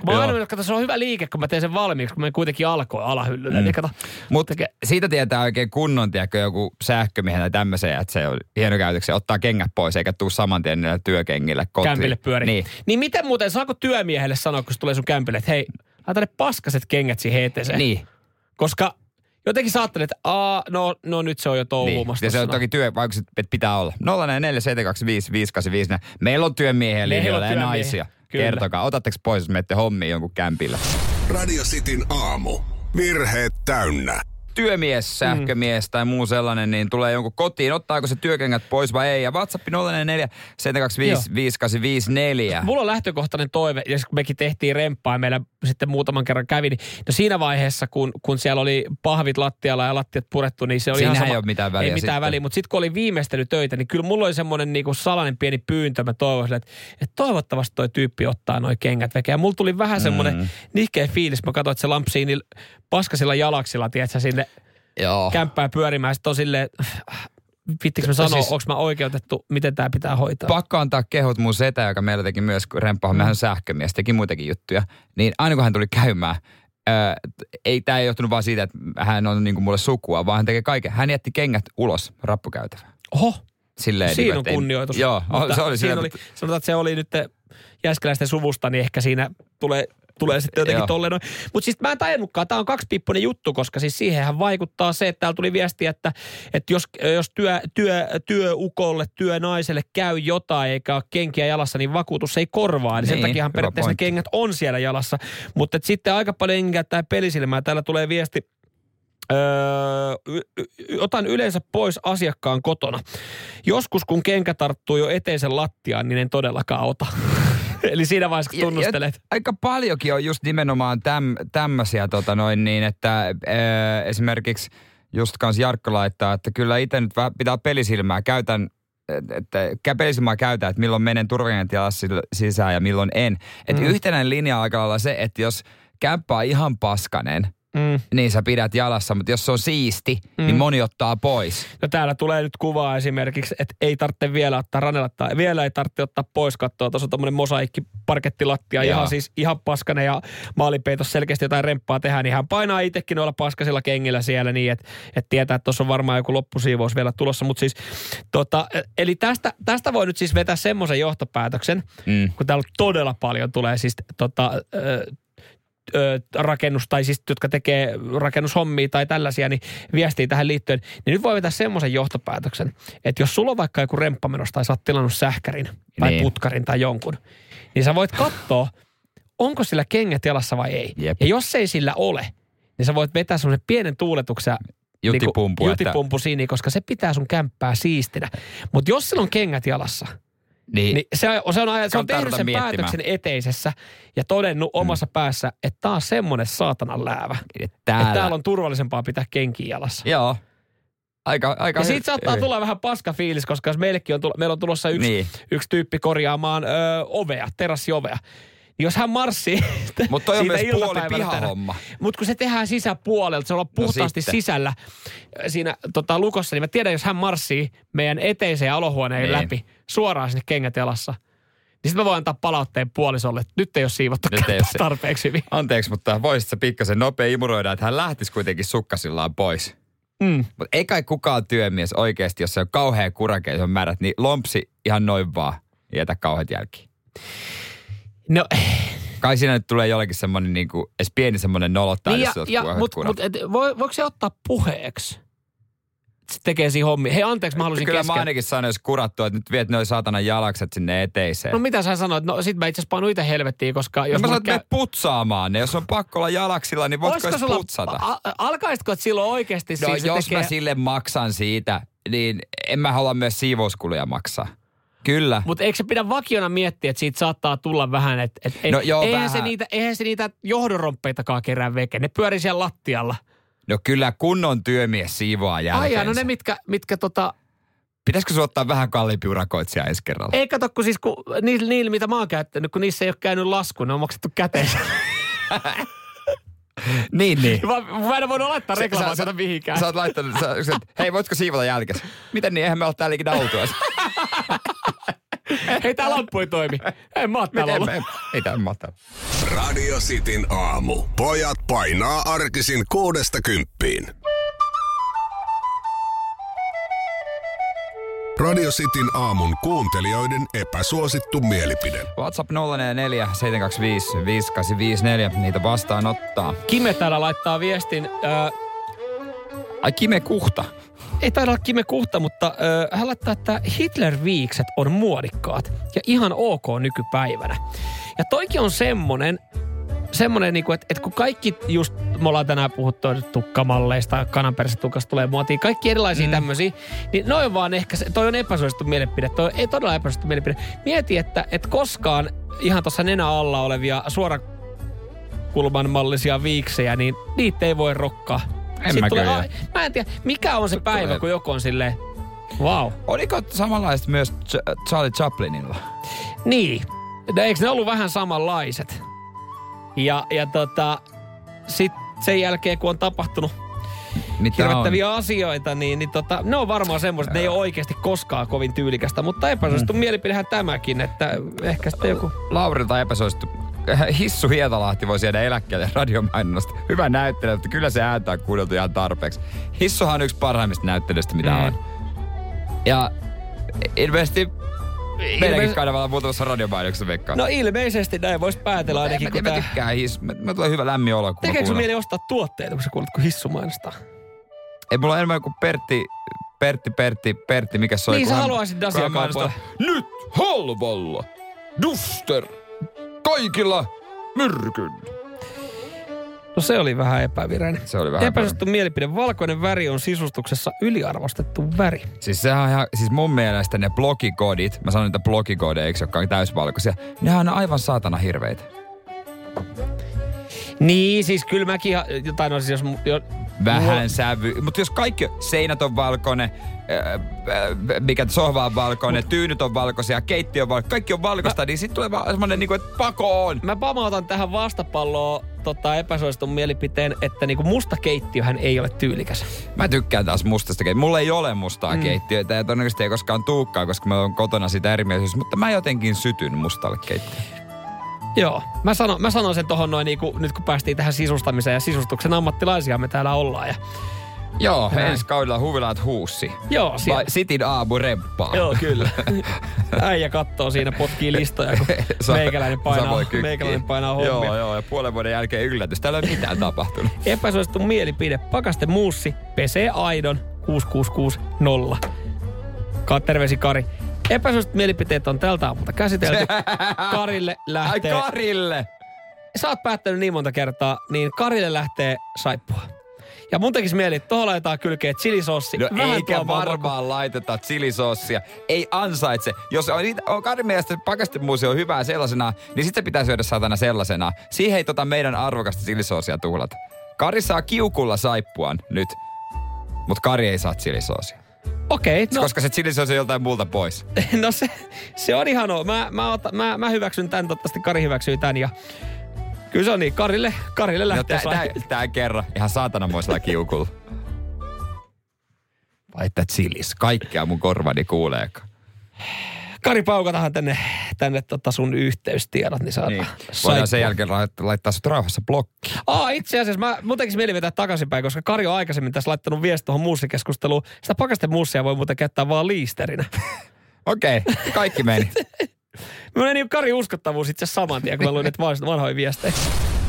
C: Mä oon aina, kato, se on hyvä liike, kun mä teen sen valmiiksi, kun mä kuitenkin alkoin alahyllyllä. Mm. Kato,
B: Mutta siitä tietää oikein kunnon, tiedätkö, joku sähkömiehen tai tämmöisen, että se on hieno käytöksen, ottaa kengät pois eikä tuu saman tien niillä työkengillä kotiin.
C: kämpille pyörii.
B: Niin.
C: niin miten muuten, saako työmiehelle sanoa, kun se tulee sun kämpille, että hei, laita ne paskaset kengät siihen eteeseen.
B: Niin.
C: Koska jotenkin sä ajattelet, että aa, no, no nyt se on jo
B: Niin.
C: touhumassa.
B: Ja se on toki työ, vaikka että pitää olla. 047255854. Meillä on työmiehiä
C: Meillä on
B: linjoilla ja naisia.
C: Kyllä.
B: Kertokaa, otatteko pois, jos menette hommiin jonkun kämpillä?
I: Radio Cityn aamu. Virheet täynnä.
B: Työmies, sähkömies tai muu sellainen, niin tulee jonkun kotiin. Ottaako se työkengät pois vai ei? Ja WhatsApp 044 725 5854.
C: Mulla on lähtökohtainen toive, ja kun mekin tehtiin remppaa ja meillä sitten muutaman kerran kävi, niin no siinä vaiheessa, kun, kun siellä oli pahvit lattialla ja lattiat purettu, niin se oli
B: Siinähän
C: ihan sama.
B: ei ole mitään väliä
C: Ei mitään
B: sitten.
C: väliä, mutta sitten kun oli viimeistelytöitä, niin kyllä mulla oli semmoinen niinku salainen pieni pyyntö. Mä toivoisin, että, että toivottavasti toi tyyppi ottaa noi kengät veke. Ja mulla tuli vähän semmoinen mm. nihkeä fiilis. Mä katsoin, että se lampsii niillä paskasilla jalaksilla, tiedätkö, sinne
B: Joo.
C: kämppää pyörimään. Sitten on silleen, vittikö mä sanoa,
B: Siis-
C: siis, onko mä oikeutettu, miten tämä pitää hoitaa.
B: Pakko antaa kehut mun setä, joka meillä teki myös remppahan. Mehän on sähkömies, teki muitakin juttuja. Niin aina kun hän tuli käymään, ää, ei, tämä ei johtunut vaan siitä, että hän on niinku mulle sukua, vaan hän tekee kaiken. Hän jätti kengät ulos rappukäytävään.
C: Oho,
B: Silleen,
C: siinä
B: niin,
C: on
B: että ei-
C: kunnioitus.
B: Joo,
C: Mutta
B: se oli
C: siinä oli, sanotaan, että se oli nyt Jääskeläisten suvusta, niin ehkä siinä tulee, tulee sitten jotenkin
B: Joo.
C: tolleen. Mutta siis mä en tajunnutkaan, tämä on kaksipiippunen juttu, koska siis siihenhän vaikuttaa se, että täällä tuli viesti, että, että jos, jos työ, työ, työukolle, työnaiselle käy jotain eikä ole kenkiä jalassa, niin vakuutus ei korvaa. Eli sen
B: Niin,
C: takiahan periaatteessa ne
B: pointti.
C: kengät on siellä jalassa. Mutta sitten aika paljon käyttää pelisilmää. Täällä tulee viesti, Öö, otan yleensä pois asiakkaan kotona. Joskus kun kenkä tarttuu jo eteisen lattiaan, niin en todellakaan ota. Eli siinä vaiheessa, kun tunnustelet.
B: Ja, aika paljonkin on just nimenomaan täm, tämmöisiä tota noin niin, että ää, esimerkiksi just kans Jarkko laittaa, että kyllä itse nyt vähän pitää pelisilmää. Käytän että kä- pelisilmää käytän, että milloin menen turvakengät jalassa sisään ja milloin en. Että
C: Mm.
B: mm. yhtenäinen linja on aika lailla se, että jos kämppä on ihan paskanen,
C: Mm.
B: niin sä pidät jalassa, mutta jos se on siisti,
C: Mm.
B: mm. niin moni ottaa pois.
C: No täällä tulee nyt kuvaa esimerkiksi, että ei tarvitse vielä ottaa ranella tai vielä ei tarvitse ottaa pois kattoa. Tuossa on tommonen mosaikki parkettilattia,
B: Joo.
C: ihan siis ihan paskane ja maalipeitos selkeästi jotain remppaa tehdään, niin hän painaa itsekin noilla paskasilla kengillä siellä niin, että, että tietää, että tuossa on varmaan joku loppusiivous vielä tulossa. Mutta siis, tota, eli tästä, tästä voi nyt siis vetää semmoisen johtopäätöksen,
B: Mm.
C: kun täällä todella paljon tulee siis tota, ö, rakennus, tai siis jotka tekee rakennushommia tai tällaisia, niin viestii tähän liittyen, niin nyt voi vetää semmoisen johtopäätöksen, että jos sulla on vaikka joku remppa menossa tai sä oot tilannut sähkärin tai
B: Niin.
C: putkarin tai jonkun, niin sä voit katsoa, onko sillä kengät jalassa vai ei.
B: Jep.
C: Ja jos ei sillä ole, niin sä voit vetää semmoisen pienen tuuletuksen
B: Jutipumpu, että-
C: jutipumpu siinä, koska se pitää sun kämppää siistinä. Mutta jos sillä on kengät jalassa,
B: Niin,
C: niin se, on, se, on, se on tehnyt sen
B: miettimään.
C: päätöksen eteisessä ja todennut omassa päässä, että tää on semmonen saatanan läävä.
B: täällä.
C: Täällä. Että täällä on turvallisempaa pitää kenkiä jalassa.
B: Joo. Aika, aika
C: Ja siitä saattaa tulla vähän paska fiilis, koska jos meillekin on, tulo, meillä on tulossa yksi,
B: Niin.
C: yksi tyyppi korjaamaan ö, ovea, terrassiovea. Jos hän marssii
B: Mutta toi on myös puoli pihahomma.
C: Mutta kun se tehdään sisäpuolelta, se on puhtaasti
B: sitten.
C: sisällä äh, siinä tota, lukossa, niin mä tiedän, jos hän marssii meidän eteiseen alohuoneen
B: Niin.
C: läpi suoraan sinne kengät jalassa, niin sitten mä voin antaa palautteen puolisolle, että nyt ei ole siivottu
B: Nyt ei ole se-
C: tarpeeksi hyvin.
B: Anteeksi, mutta voisit sä pikkasen nopea imuroida, että hän lähtisi kuitenkin sukkasillaan pois.
C: Mm.
B: Mutta ei kai kukaan työmies oikeasti, jos se on kauhea kurake ja se on märät, niin lompsi ihan noin vaan ja jätä kauheat jälki.
C: No,
B: Kai siinä nyt tulee jollekin semmoinen niin kuin, edes pieni semmoinen nolottaa,
C: niin ja,
B: jos
C: ja,
B: kauheat
C: mut, mut, et, voi, voiko se ottaa puheeksi? Se tekee siinä hommia. Hei anteeksi, mä halusin
B: Kyllä mä
C: kesken.
B: ainakin sanoin, jos kurattu, että nyt viet noin saatanan jalakset sinne eteiseen.
C: No mitä sä sanoit? No sit mä itse asiassa itse helvettiin, koska
B: jos
C: jos
B: mä sanoin, että käy... putsaamaan ne. Jos on pakko olla jalaksilla, niin voitko edes putsata?
C: a, alkaisitko että silloin oikeasti
B: No
C: siis
B: jos
C: tekee...
B: mä sille maksan siitä, niin en mä halua myös siivouskuluja maksaa. Kyllä.
C: Mutta eikö se pidä vakiona miettiä, että siitä saattaa tulla vähän, että et,
B: No joo,
C: eihän,
B: vähän.
C: se niitä, eihän se niitä johdonromppeitakaan kerää veke. Ne pyörii siellä lattialla.
B: No kyllä kunnon työmies siivoaa
C: Ai
B: jälkeensä.
C: jaa, no ne mitkä, mitkä tota...
B: Pitäisikö sun ottaa vähän kalliimpi urakoitsija ensi kerralla?
C: Ei kato, kun siis kun niillä, niillä, mitä mä oon käyttänyt, kun niissä ei ole käynyt lasku, ne on maksettu käteen.
B: niin, niin.
C: mä, mä en voinut laittaa
B: sä-
C: mihinkään.
B: Sä oot laittanut, sä, hei voitko siivota jälkeen? Miten niin, eihän me ole täällä ikinä oltu
C: Hei, tää lamppu ei toimi. En mä oon täällä.
B: Ei tämä mahtaa.
I: Radio Cityn aamu. Pojat painaa arkisin kuudesta kymppiin. Radio Cityn aamun kuuntelijoiden epäsuosittu mielipide.
B: WhatsApp 044 725 5854. Niitä vastaanottaa.
C: Kime täällä laittaa viestin. Äh,
B: Ai Kime Kuhta.
C: Ei taida olla Kime Kuhta, mutta äh, hän laittaa, että Hitler-viikset on muodikkaat ja ihan ok nykypäivänä. Ja toikin on semmonen, semmonen, niinku, että, että kun kaikki just, me ollaan tänään puhuttu tukkamalleista, kananperäisetukasta tulee muotiin, kaikki erilaisia mm. tämmöisiä, niin noin vaan ehkä, se, toi on epäsuosittu mielipide, toi ei todella epäsuosittu mielipide. Mieti, että, että koskaan ihan tuossa nenä alla olevia suorakulman mallisia viiksejä, niin niitä ei voi rokkaa.
B: En
C: Sitten
B: mä
C: tulee, a- mä en tiedä, mikä on se päivä, kun joku on silleen, wow.
B: Oliko samanlaiset myös Ch- Charlie Chaplinilla?
C: Niin. No, eikö ne ollut vähän samanlaiset? Ja, ja tota, sit sen jälkeen, kun on tapahtunut
B: Mitä
C: hirvettäviä asioita, niin, niin tota, ne on varmaan semmoiset, että ne ei ole oikeasti koskaan kovin tyylikästä. Mutta epäsuosittu mm. mielipidehän tämäkin, että ehkä sitten joku...
B: Laurilta epäsuosittu. Hissu Hietalahti voisi jäädä eläkkeelle radiomainonnasta. Hyvä näyttelijä, mutta kyllä se ääntä on kuunneltu ihan tarpeeksi. Hissuhan on yksi parhaimmista näyttelijöistä, mitä
C: Mm.
B: on. Ja ilmeisesti meidänkin
C: Ilmeis-
B: kanavalla muutamassa radiomainoksessa veikkaa.
C: No ilmeisesti näin voisi päätellä ainakin,
B: mä,
C: kun
B: mä
C: tää...
B: tykkään hissu. Mä, mä tulee hyvä lämmin olo, kun mä
C: Tekeekö sun mieli ostaa tuotteita, kun sä kuulet, kun hissu mainostaa?
B: Ei mulla ole enemmän kuin Pertti, Pertti, Pertti, Pertti, mikä soi.
C: Niin, sä haluaisit
B: mainostaa, Nyt halvalla. Duster. Kaikilla myrkyn.
C: No se oli vähän epävireinen.
B: Se oli vähän
C: Epäsuosittu mielipide. Valkoinen väri on sisustuksessa yliarvostettu väri.
B: Siis sehän on ihan, siis mun mielestä ne blogikodit, mä sanon niitä blogikodeiksi, jotka on täysvalkoisia, nehän on aivan saatana hirveitä.
C: Niin, siis kyllä mäkin, jotain on siis, jos...
B: Vähän sävy. Mutta jos kaikki, seinät on valkoinen, ää, ää, mikä sohva on valkoinen, tyynyt on valkoisia, keittiö on valkoinen, kaikki on valkoista, niin sitten tulee vaan semmonen niinku, että pako on.
C: Mä pamautan tähän vastapalloon tota, epäsuositun mielipiteen, että niinku musta keittiöhän ei ole tyylikäs.
B: Mä tykkään taas mustasta keittiötä. Mulla ei ole mustaa mm. keittiötä ja todennäköisesti ei koskaan tuukkaa, koska mä oon kotona sitä erimielisyydestä, mutta mä jotenkin sytyn mustalle keittiölle.
C: Joo. Mä sanon, mä sanon sen tohon noin, niinku, nyt kun päästiin tähän sisustamiseen ja sisustuksen ammattilaisia me täällä ollaan. Ja,
B: Joo,
C: Näin.
B: ensi kaudella huvilaat huussi.
C: joo, siellä,
B: Vai Sitin aamu remppaa.
C: Joo, kyllä. Äijä kattoo siinä, potkii listoja, kun
B: Sa-
C: meikäläinen painaa, meikäläinen painaa hommia.
B: Joo, joo, ja puolen vuoden jälkeen yllätys. Täällä ei ole mitään tapahtunut.
C: Epäsuosittu mielipide. Pakaste muussi pesee aidon 6660. Ka- terveisi Kari. Epäsuosittu mielipiteet on tältä aamulta käsitelty. Karille
B: Ai
C: lähtee...
B: Karille!
C: Sä oot päättänyt niin monta kertaa, niin Karille lähtee saippua. Ja mun tekisi mieli, että tuohon laitetaan kylkeen chilisossi.
B: No
C: Vähän
B: eikä varmaan laiteta chilisossia. Ei ansaitse. Jos on, niitä- on Karin mielestä pakastemuusi on hyvää sellaisena, niin sitten se pitää syödä saatana sellaisena. Siihen ei tota meidän arvokasta chilisoosia tuhlata. Kari saa kiukulla saippuan nyt, mutta Kari ei saa chilisoosia.
C: Okei,
B: No.
C: no,
B: Koska se chilisoosi on joltain muulta pois.
C: no se, se on ihan oo. Mä, mä, ota, mä, mä hyväksyn tämän, toivottavasti Kari hyväksyy tämän ja kyllä se on niin, Karille, Karille
B: No
C: lähtee
B: tää, tää, kerran ihan saatanamoisella kiukulla. Vai että chilis. Kaikkea mun korvani kuuleekaan.
C: Kari paukatahan tänne, tänne tota sun yhteystiedot, niin saadaan
B: Niin. Voidaan sen jälkeen laittaa, laittaa sut rauhassa blokki.
C: Aa, itse asiassa mä, mun tekisi mieli vetää takaisinpäin, koska Kari on aikaisemmin tässä laittanut viesti tuohon muussikeskusteluun. Sitä pakastemuussia voi muuten käyttää vaan liisterinä.
B: Okei, okay, kaikki meni.
C: Mä meni Kari uskottavuus itse asiassa saman tien, kun mä luin näitä van- vanhoja viestejä.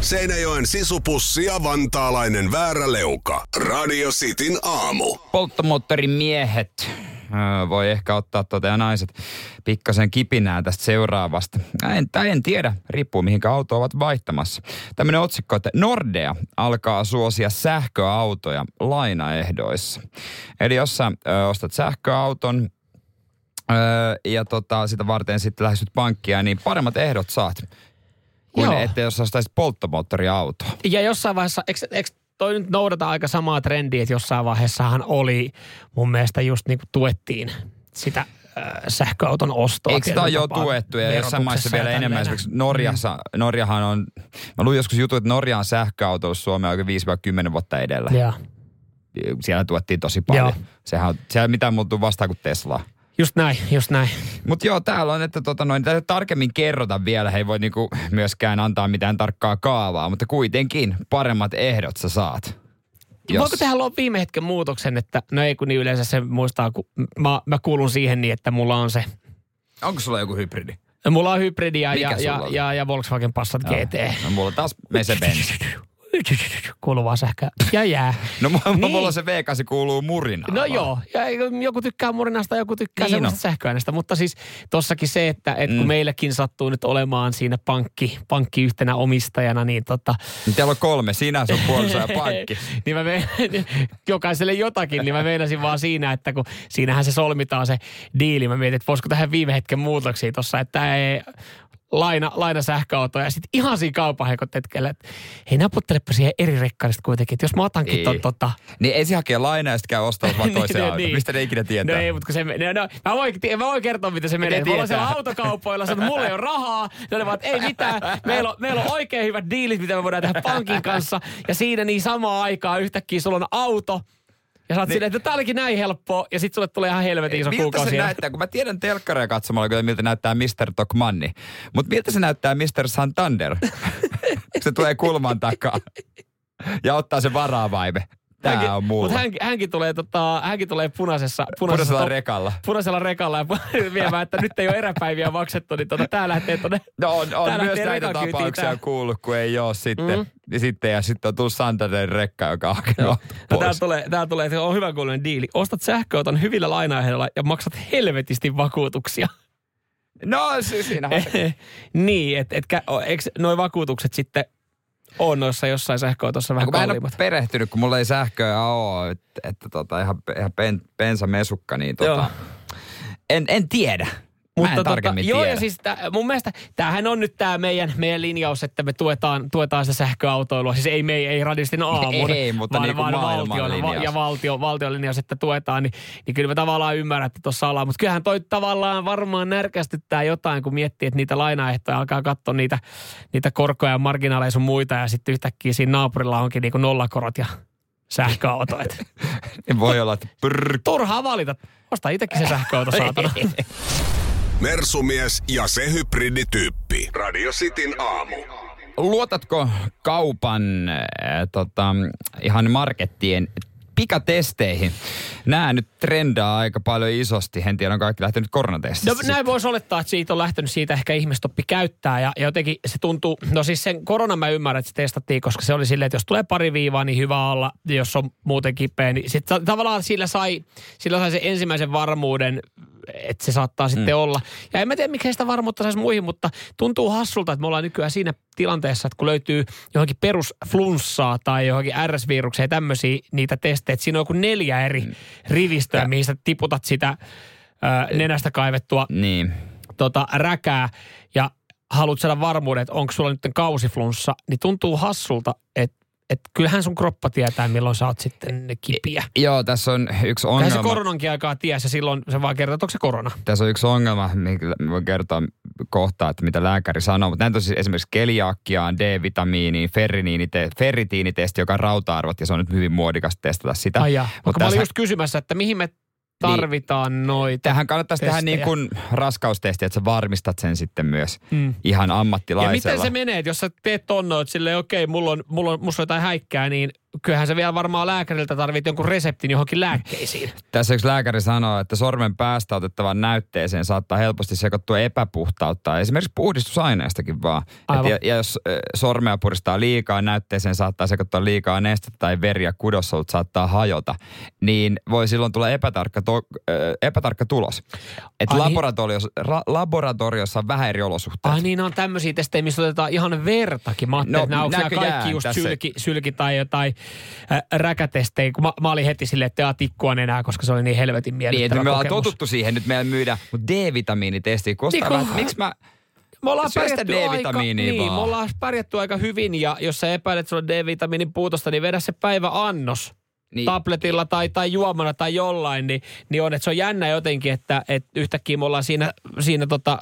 I: Seinäjoen sisupussi ja vantaalainen vääräleuka. Radio Cityn aamu.
B: Polttomoottorin miehet voi ehkä ottaa tuota ja naiset pikkasen kipinää tästä seuraavasta. En, tai en tiedä, riippuu mihinkä auto ovat vaihtamassa. Tämmöinen otsikko, että Nordea alkaa suosia sähköautoja lainaehdoissa. Eli jos sä ö, ostat sähköauton, Öö, ja tota, sitä varten sitten lähestyt pankkia, niin paremmat ehdot saat kuin
C: Joo.
B: että jos ostaisit polttomoottoriautoa.
C: Ja jossain vaiheessa, eikö, eikö toi nyt noudata aika samaa trendiä, että jossain vaiheessahan oli, mun mielestä just niin kuin tuettiin sitä äh, sähköauton ostoa.
B: Eikö sitä jo tuettu ja jossain maissa vielä
C: ja
B: enemmän?
C: tälleen.
B: Esimerkiksi Norjassa, Norjahan on, mä luin joskus jutun, että Norja on sähköautoissa Suomea oikein 5-10 vuotta edellä.
C: Joo.
B: Siellä tuettiin tosi paljon.
C: Joo.
B: Sehän on, siellä ei mitään muuttuu vastaan kuin Tesla.
C: Just näin, just näin.
B: Mutta joo, täällä on, että tota noin, täytyy tarkemmin kerrota vielä. He ei voi niinku myöskään antaa mitään tarkkaa kaavaa, mutta kuitenkin paremmat ehdot sä saat.
C: Jos... Voiko tehdä luo viime hetken muutoksen, että no ei kun niin yleensä se muistaa, kun mä, mä kuulun siihen niin, että mulla on se,
B: Onko sulla joku hybridi?
C: mulla on hybridi ja, ja, ja, ja, ja Volkswagen Passat GT.
B: No, mulla taas Mercedes.
C: Kuuluvaa sähköä. Ja jää.
B: No mulla,
C: Niin.
B: mulla se V8 kuuluu murinaan.
C: No
B: vaan.
C: joo, ja joku tykkää murinasta, joku tykkää
B: Niin
C: semmoista sähköäänestä. Mutta siis tossakin se, että, että kun
B: Mm.
C: meilläkin sattuu nyt olemaan siinä pankki, pankki yhtenä omistajana, niin tota...
B: Niin Täällä on kolme, sinä, sun puoliso ja pankki.
C: niin mä me, jokaiselle jotakin, niin mä meinasin vaan siinä, että kun siinähän se solmitaan se diili. Mä mietin, että voisiko tähän viime hetken muutoksia tossa, että ei laina, laina sähköauto ja sitten ihan siinä kaupan hetkellä, että hei naputtelepa siihen eri rekkarista kuitenkin, että jos mä otankin ton
B: Niin.
C: tota,
B: Niin ei se hakea lainaa ja sitten käy ostamassa vaan toisen
C: Niin,
B: auton.
C: niin.
B: Mistä ne ikinä tietää?
C: No ei, mutta kun se menee. No, mä, voin, mä voin kertoa, miten se menee.
B: Ne
C: Mulla on siellä autokaupoilla, että mulla ei ole rahaa. Ja ne vaan, ei mitään. Meillä on, meillä on oikein hyvät diilit, mitä me voidaan tehdä pankin kanssa. Ja siinä niin samaan aikaan yhtäkkiä sulla on auto. Ja sä oot niin. silleen, että tää olikin näin helppoa. Ja sit sulle tulee ihan helvetin iso
B: miltä
C: kuukausi.
B: se näyttää? Kun mä tiedän telkkaria katsomalla, miltä näyttää Mr. Tokmanni. Mutta miltä se näyttää Mr. Santander? se tulee kulman takaa ja ottaa se varaavaime. Tää
C: Hänkin-
B: on mulla.
C: Mut hänkin, hänkin, tulee, tota, hänkin tulee punaisessa, punaisessa
B: Punaisella
C: to-
B: rekalla.
C: punaisella rekalla ja viemään, että nyt ei ole eräpäiviä maksettu, niin tota, tää lähtee tonne.
B: No on, on myös näitä tapauksia
C: tää.
B: kuullut, kun ei ole sitten.
C: Mm.
B: Ja sitten, ja sitten on tullut Santanderin rekka, joka on auton
C: No, tää tulee, tää tulee, että on hyvä kuulonen diili. Ostat sähköauton hyvillä lainaehdoilla ja maksat helvetisti vakuutuksia.
B: No siis siinähän se.
C: niin, että et, eikö noi vakuutukset sitten on noissa jossain sähköautossa vähän
B: kun mä en ole
C: kalliimmat?
B: perehtynyt, kun mulla ei sähköä ole, että, että tota, ihan, ihan pen, bensamesukka, niin tota,
C: Joo.
B: en, en tiedä. Tarkemmin
C: tota, joo,
B: tiedä.
C: ja siis tää, mun mielestä tämähän on nyt tämä meidän, meidän linjaus, että me tuetaan, tuetaan sitä sähköautoilua. Siis ei me ei radistin aamun,
B: Ei, mutta
C: vaan,
B: niinku
C: vaan valtion,
B: linjaus.
C: ja valtio, valtion linjaus, että tuetaan, niin, niin kyllä me tavallaan ymmärrän, että tuossa ollaan. Mutta kyllähän toi tavallaan varmaan närkästyttää jotain, kun miettii, että niitä lainaehtoja alkaa katsoa niitä, niitä korkoja ja marginaaleja sun muita, ja sitten yhtäkkiä siinä naapurilla onkin niinku nollakorot ja sähköauto.
B: Niin voi olla, että prrr,
C: turhaa valita. Osta itsekin se sähköauto, saatana.
I: Mersumies ja se hybridityyppi. Radio Cityn aamu.
B: luotatko kaupan äh, tota, ihan markettien pikatesteihin? Nämä nyt trendaa aika paljon isosti. En tiedä, on kaikki lähtenyt koronatestistä.
C: No näin voisi olettaa, että siitä on lähtenyt siitä ehkä ihmiset oppi käyttää ja, ja jotenkin se tuntuu, no siis sen koronan mä ymmärrän, että se testattiin, koska se oli silleen, että jos tulee pari viivaa, niin hyvä olla, jos on muuten kipeä, niin sitten tavallaan sillä sai, sillä sai sen ensimmäisen varmuuden, että se saattaa sitten mm. olla. Ja en mä tiedä, mikä sitä varmuutta saisi muihin, mutta tuntuu hassulta, että me ollaan nykyään siinä tilanteessa, että kun löytyy johonkin perusflunssaa tai johonkin RS-viruksia ja tämmöisiä niitä testejä, että siinä on joku neljä eri rivistöä,
B: Ja-
C: mihin sä tiputat sitä ö, nenästä kaivettua
B: Niin.
C: tota, räkää ja haluat saada varmuuden, että onko sulla nyt kausiflunssa, niin tuntuu hassulta, että et kyllähän sun kroppa tietää, milloin sä oot sitten kipiä.
B: Joo, tässä on yksi
C: Ongelma. se
B: ongelma.
C: koronankin aikaa ties ja silloin se vaan kertoo, että onko se korona.
B: Tässä on yksi ongelma, minkä voin kertoa kohta, että mitä lääkäri sanoo. Mutta näitä on siis esimerkiksi keliakkiaan, D-vitamiiniin, ferritiinitesti, joka on rauta-arvot, ja se on nyt hyvin muodikas testata sitä.
C: Ai jaa.
B: Mutta
C: mä olin just kysymässä, että mihin me tarvitaan noita.
B: Tähän kannattaisi tehdä
C: testejä.
B: niin kuin raskaustesti, että sä varmistat sen sitten myös
C: Mm.
B: ihan
C: Ja
B: ammattilaisella.
C: miten se menee, että jos sä teet tonnoit silleen, okei, mulla on, mulla on, musta on jotain häikkää, niin kyllähän se vielä varmaan lääkäriltä tarvitsee jonkun reseptin johonkin lääkkeisiin.
B: Tässä yksi lääkäri sanoo, että sormen päästä otettavan näytteeseen saattaa helposti sekoittua epäpuhtautta, esimerkiksi puhdistusaineestakin vaan. Et ja, ja jos sormea puristaa liikaa, näytteeseen saattaa sekoittaa liikaa nestettä tai veri ja kudossolut saattaa hajota, niin voi silloin tulla epätarkka, to, ö, epätarkka tulos. Että
C: Ai niin.
B: laboratoriossa, ra, laboratoriossa on vähän eri olosuhteet.
C: Ai niin, on tämmöisiä testejä, missä otetaan ihan vertakin. Mä
B: No,
C: että nämä, kaikki just sylki, sylki tai jotain äh, räkätestejä. Kun mä, mä, olin heti silleen, että tikkua enää, koska se oli niin helvetin
B: Niin,
C: miellyttävä
B: että me ollaan
C: kokemus.
B: totuttu siihen, nyt meillä myydään, mutta D-vitamiinitesti, kostaa
C: Niin,
B: vähän, miksi mä...
C: Me ollaan pärjätty aika, niin,
B: vaan.
C: me ollaan pärjätty aika hyvin ja jos sä epäilet, että sulla on D-vitamiinin puutosta, niin vedä se päivä annos
B: Niin,
C: tabletilla tai, tai juomana tai jollain, niin, niin on, että se on jännä jotenkin, että, että yhtäkkiä me ollaan siinä, siinä tota,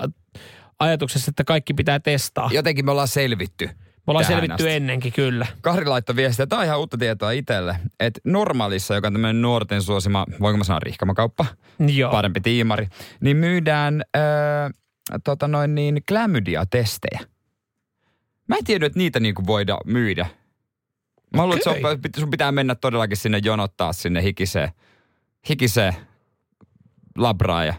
C: ajatuksessa, että kaikki pitää testaa.
B: jotenkin me ollaan selvitty.
C: Ollaan
B: tähän
C: selvitty
B: asti.
C: ennenkin, kyllä.
B: Kari laittoi viestiä, tämä on ihan uutta tietoa itselle, että normaalissa, joka on tämmöinen nuorten suosima, voinko mä sanoa rihkamakauppa,
C: Joo.
B: parempi tiimari, niin myydään öö, tota noin niin, klamydia-testejä. Mä en tiedä, että niitä niinku voida myydä. Mä luulen, että se on, sun pitää mennä todellakin sinne jonottaa sinne hikiseen, hikiseen labraan ja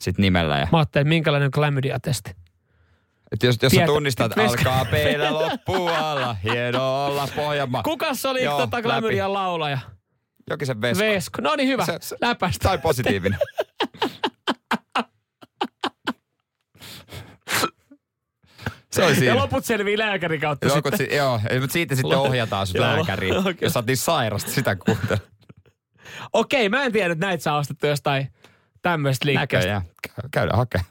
B: sit nimellä. Ja,
C: Mä ajattelin, minkälainen klamydia-testi.
B: Että jos, jos sä
C: Tiedät-
B: tunnistat,
C: Veska-
B: alkaa peillä loppualla, hieno olla Pohjanmaa.
C: Kukas oli
B: Joo,
C: tota
B: läpi.
C: klamydian laulaja?
B: Jokisen Vesko.
C: Vesko. No niin, hyvä.
B: Se- se-
C: Läpästä.
B: Tai positiivinen. Se
C: Ja
B: siinä.
C: loput selvii lääkärin kautta
B: Joo,
C: sitten.
B: si- joo, mutta siitä sitten ohjataan sut lääkäriin.
C: okei.
B: Jos sä oot niin sairasta, sitä kuuntele.
C: Okei, mä en tiedä, että näitä saa ostettu jostain tämmöistä liikkeestä.
B: Näköjään. Kä- Käydään hakemaan.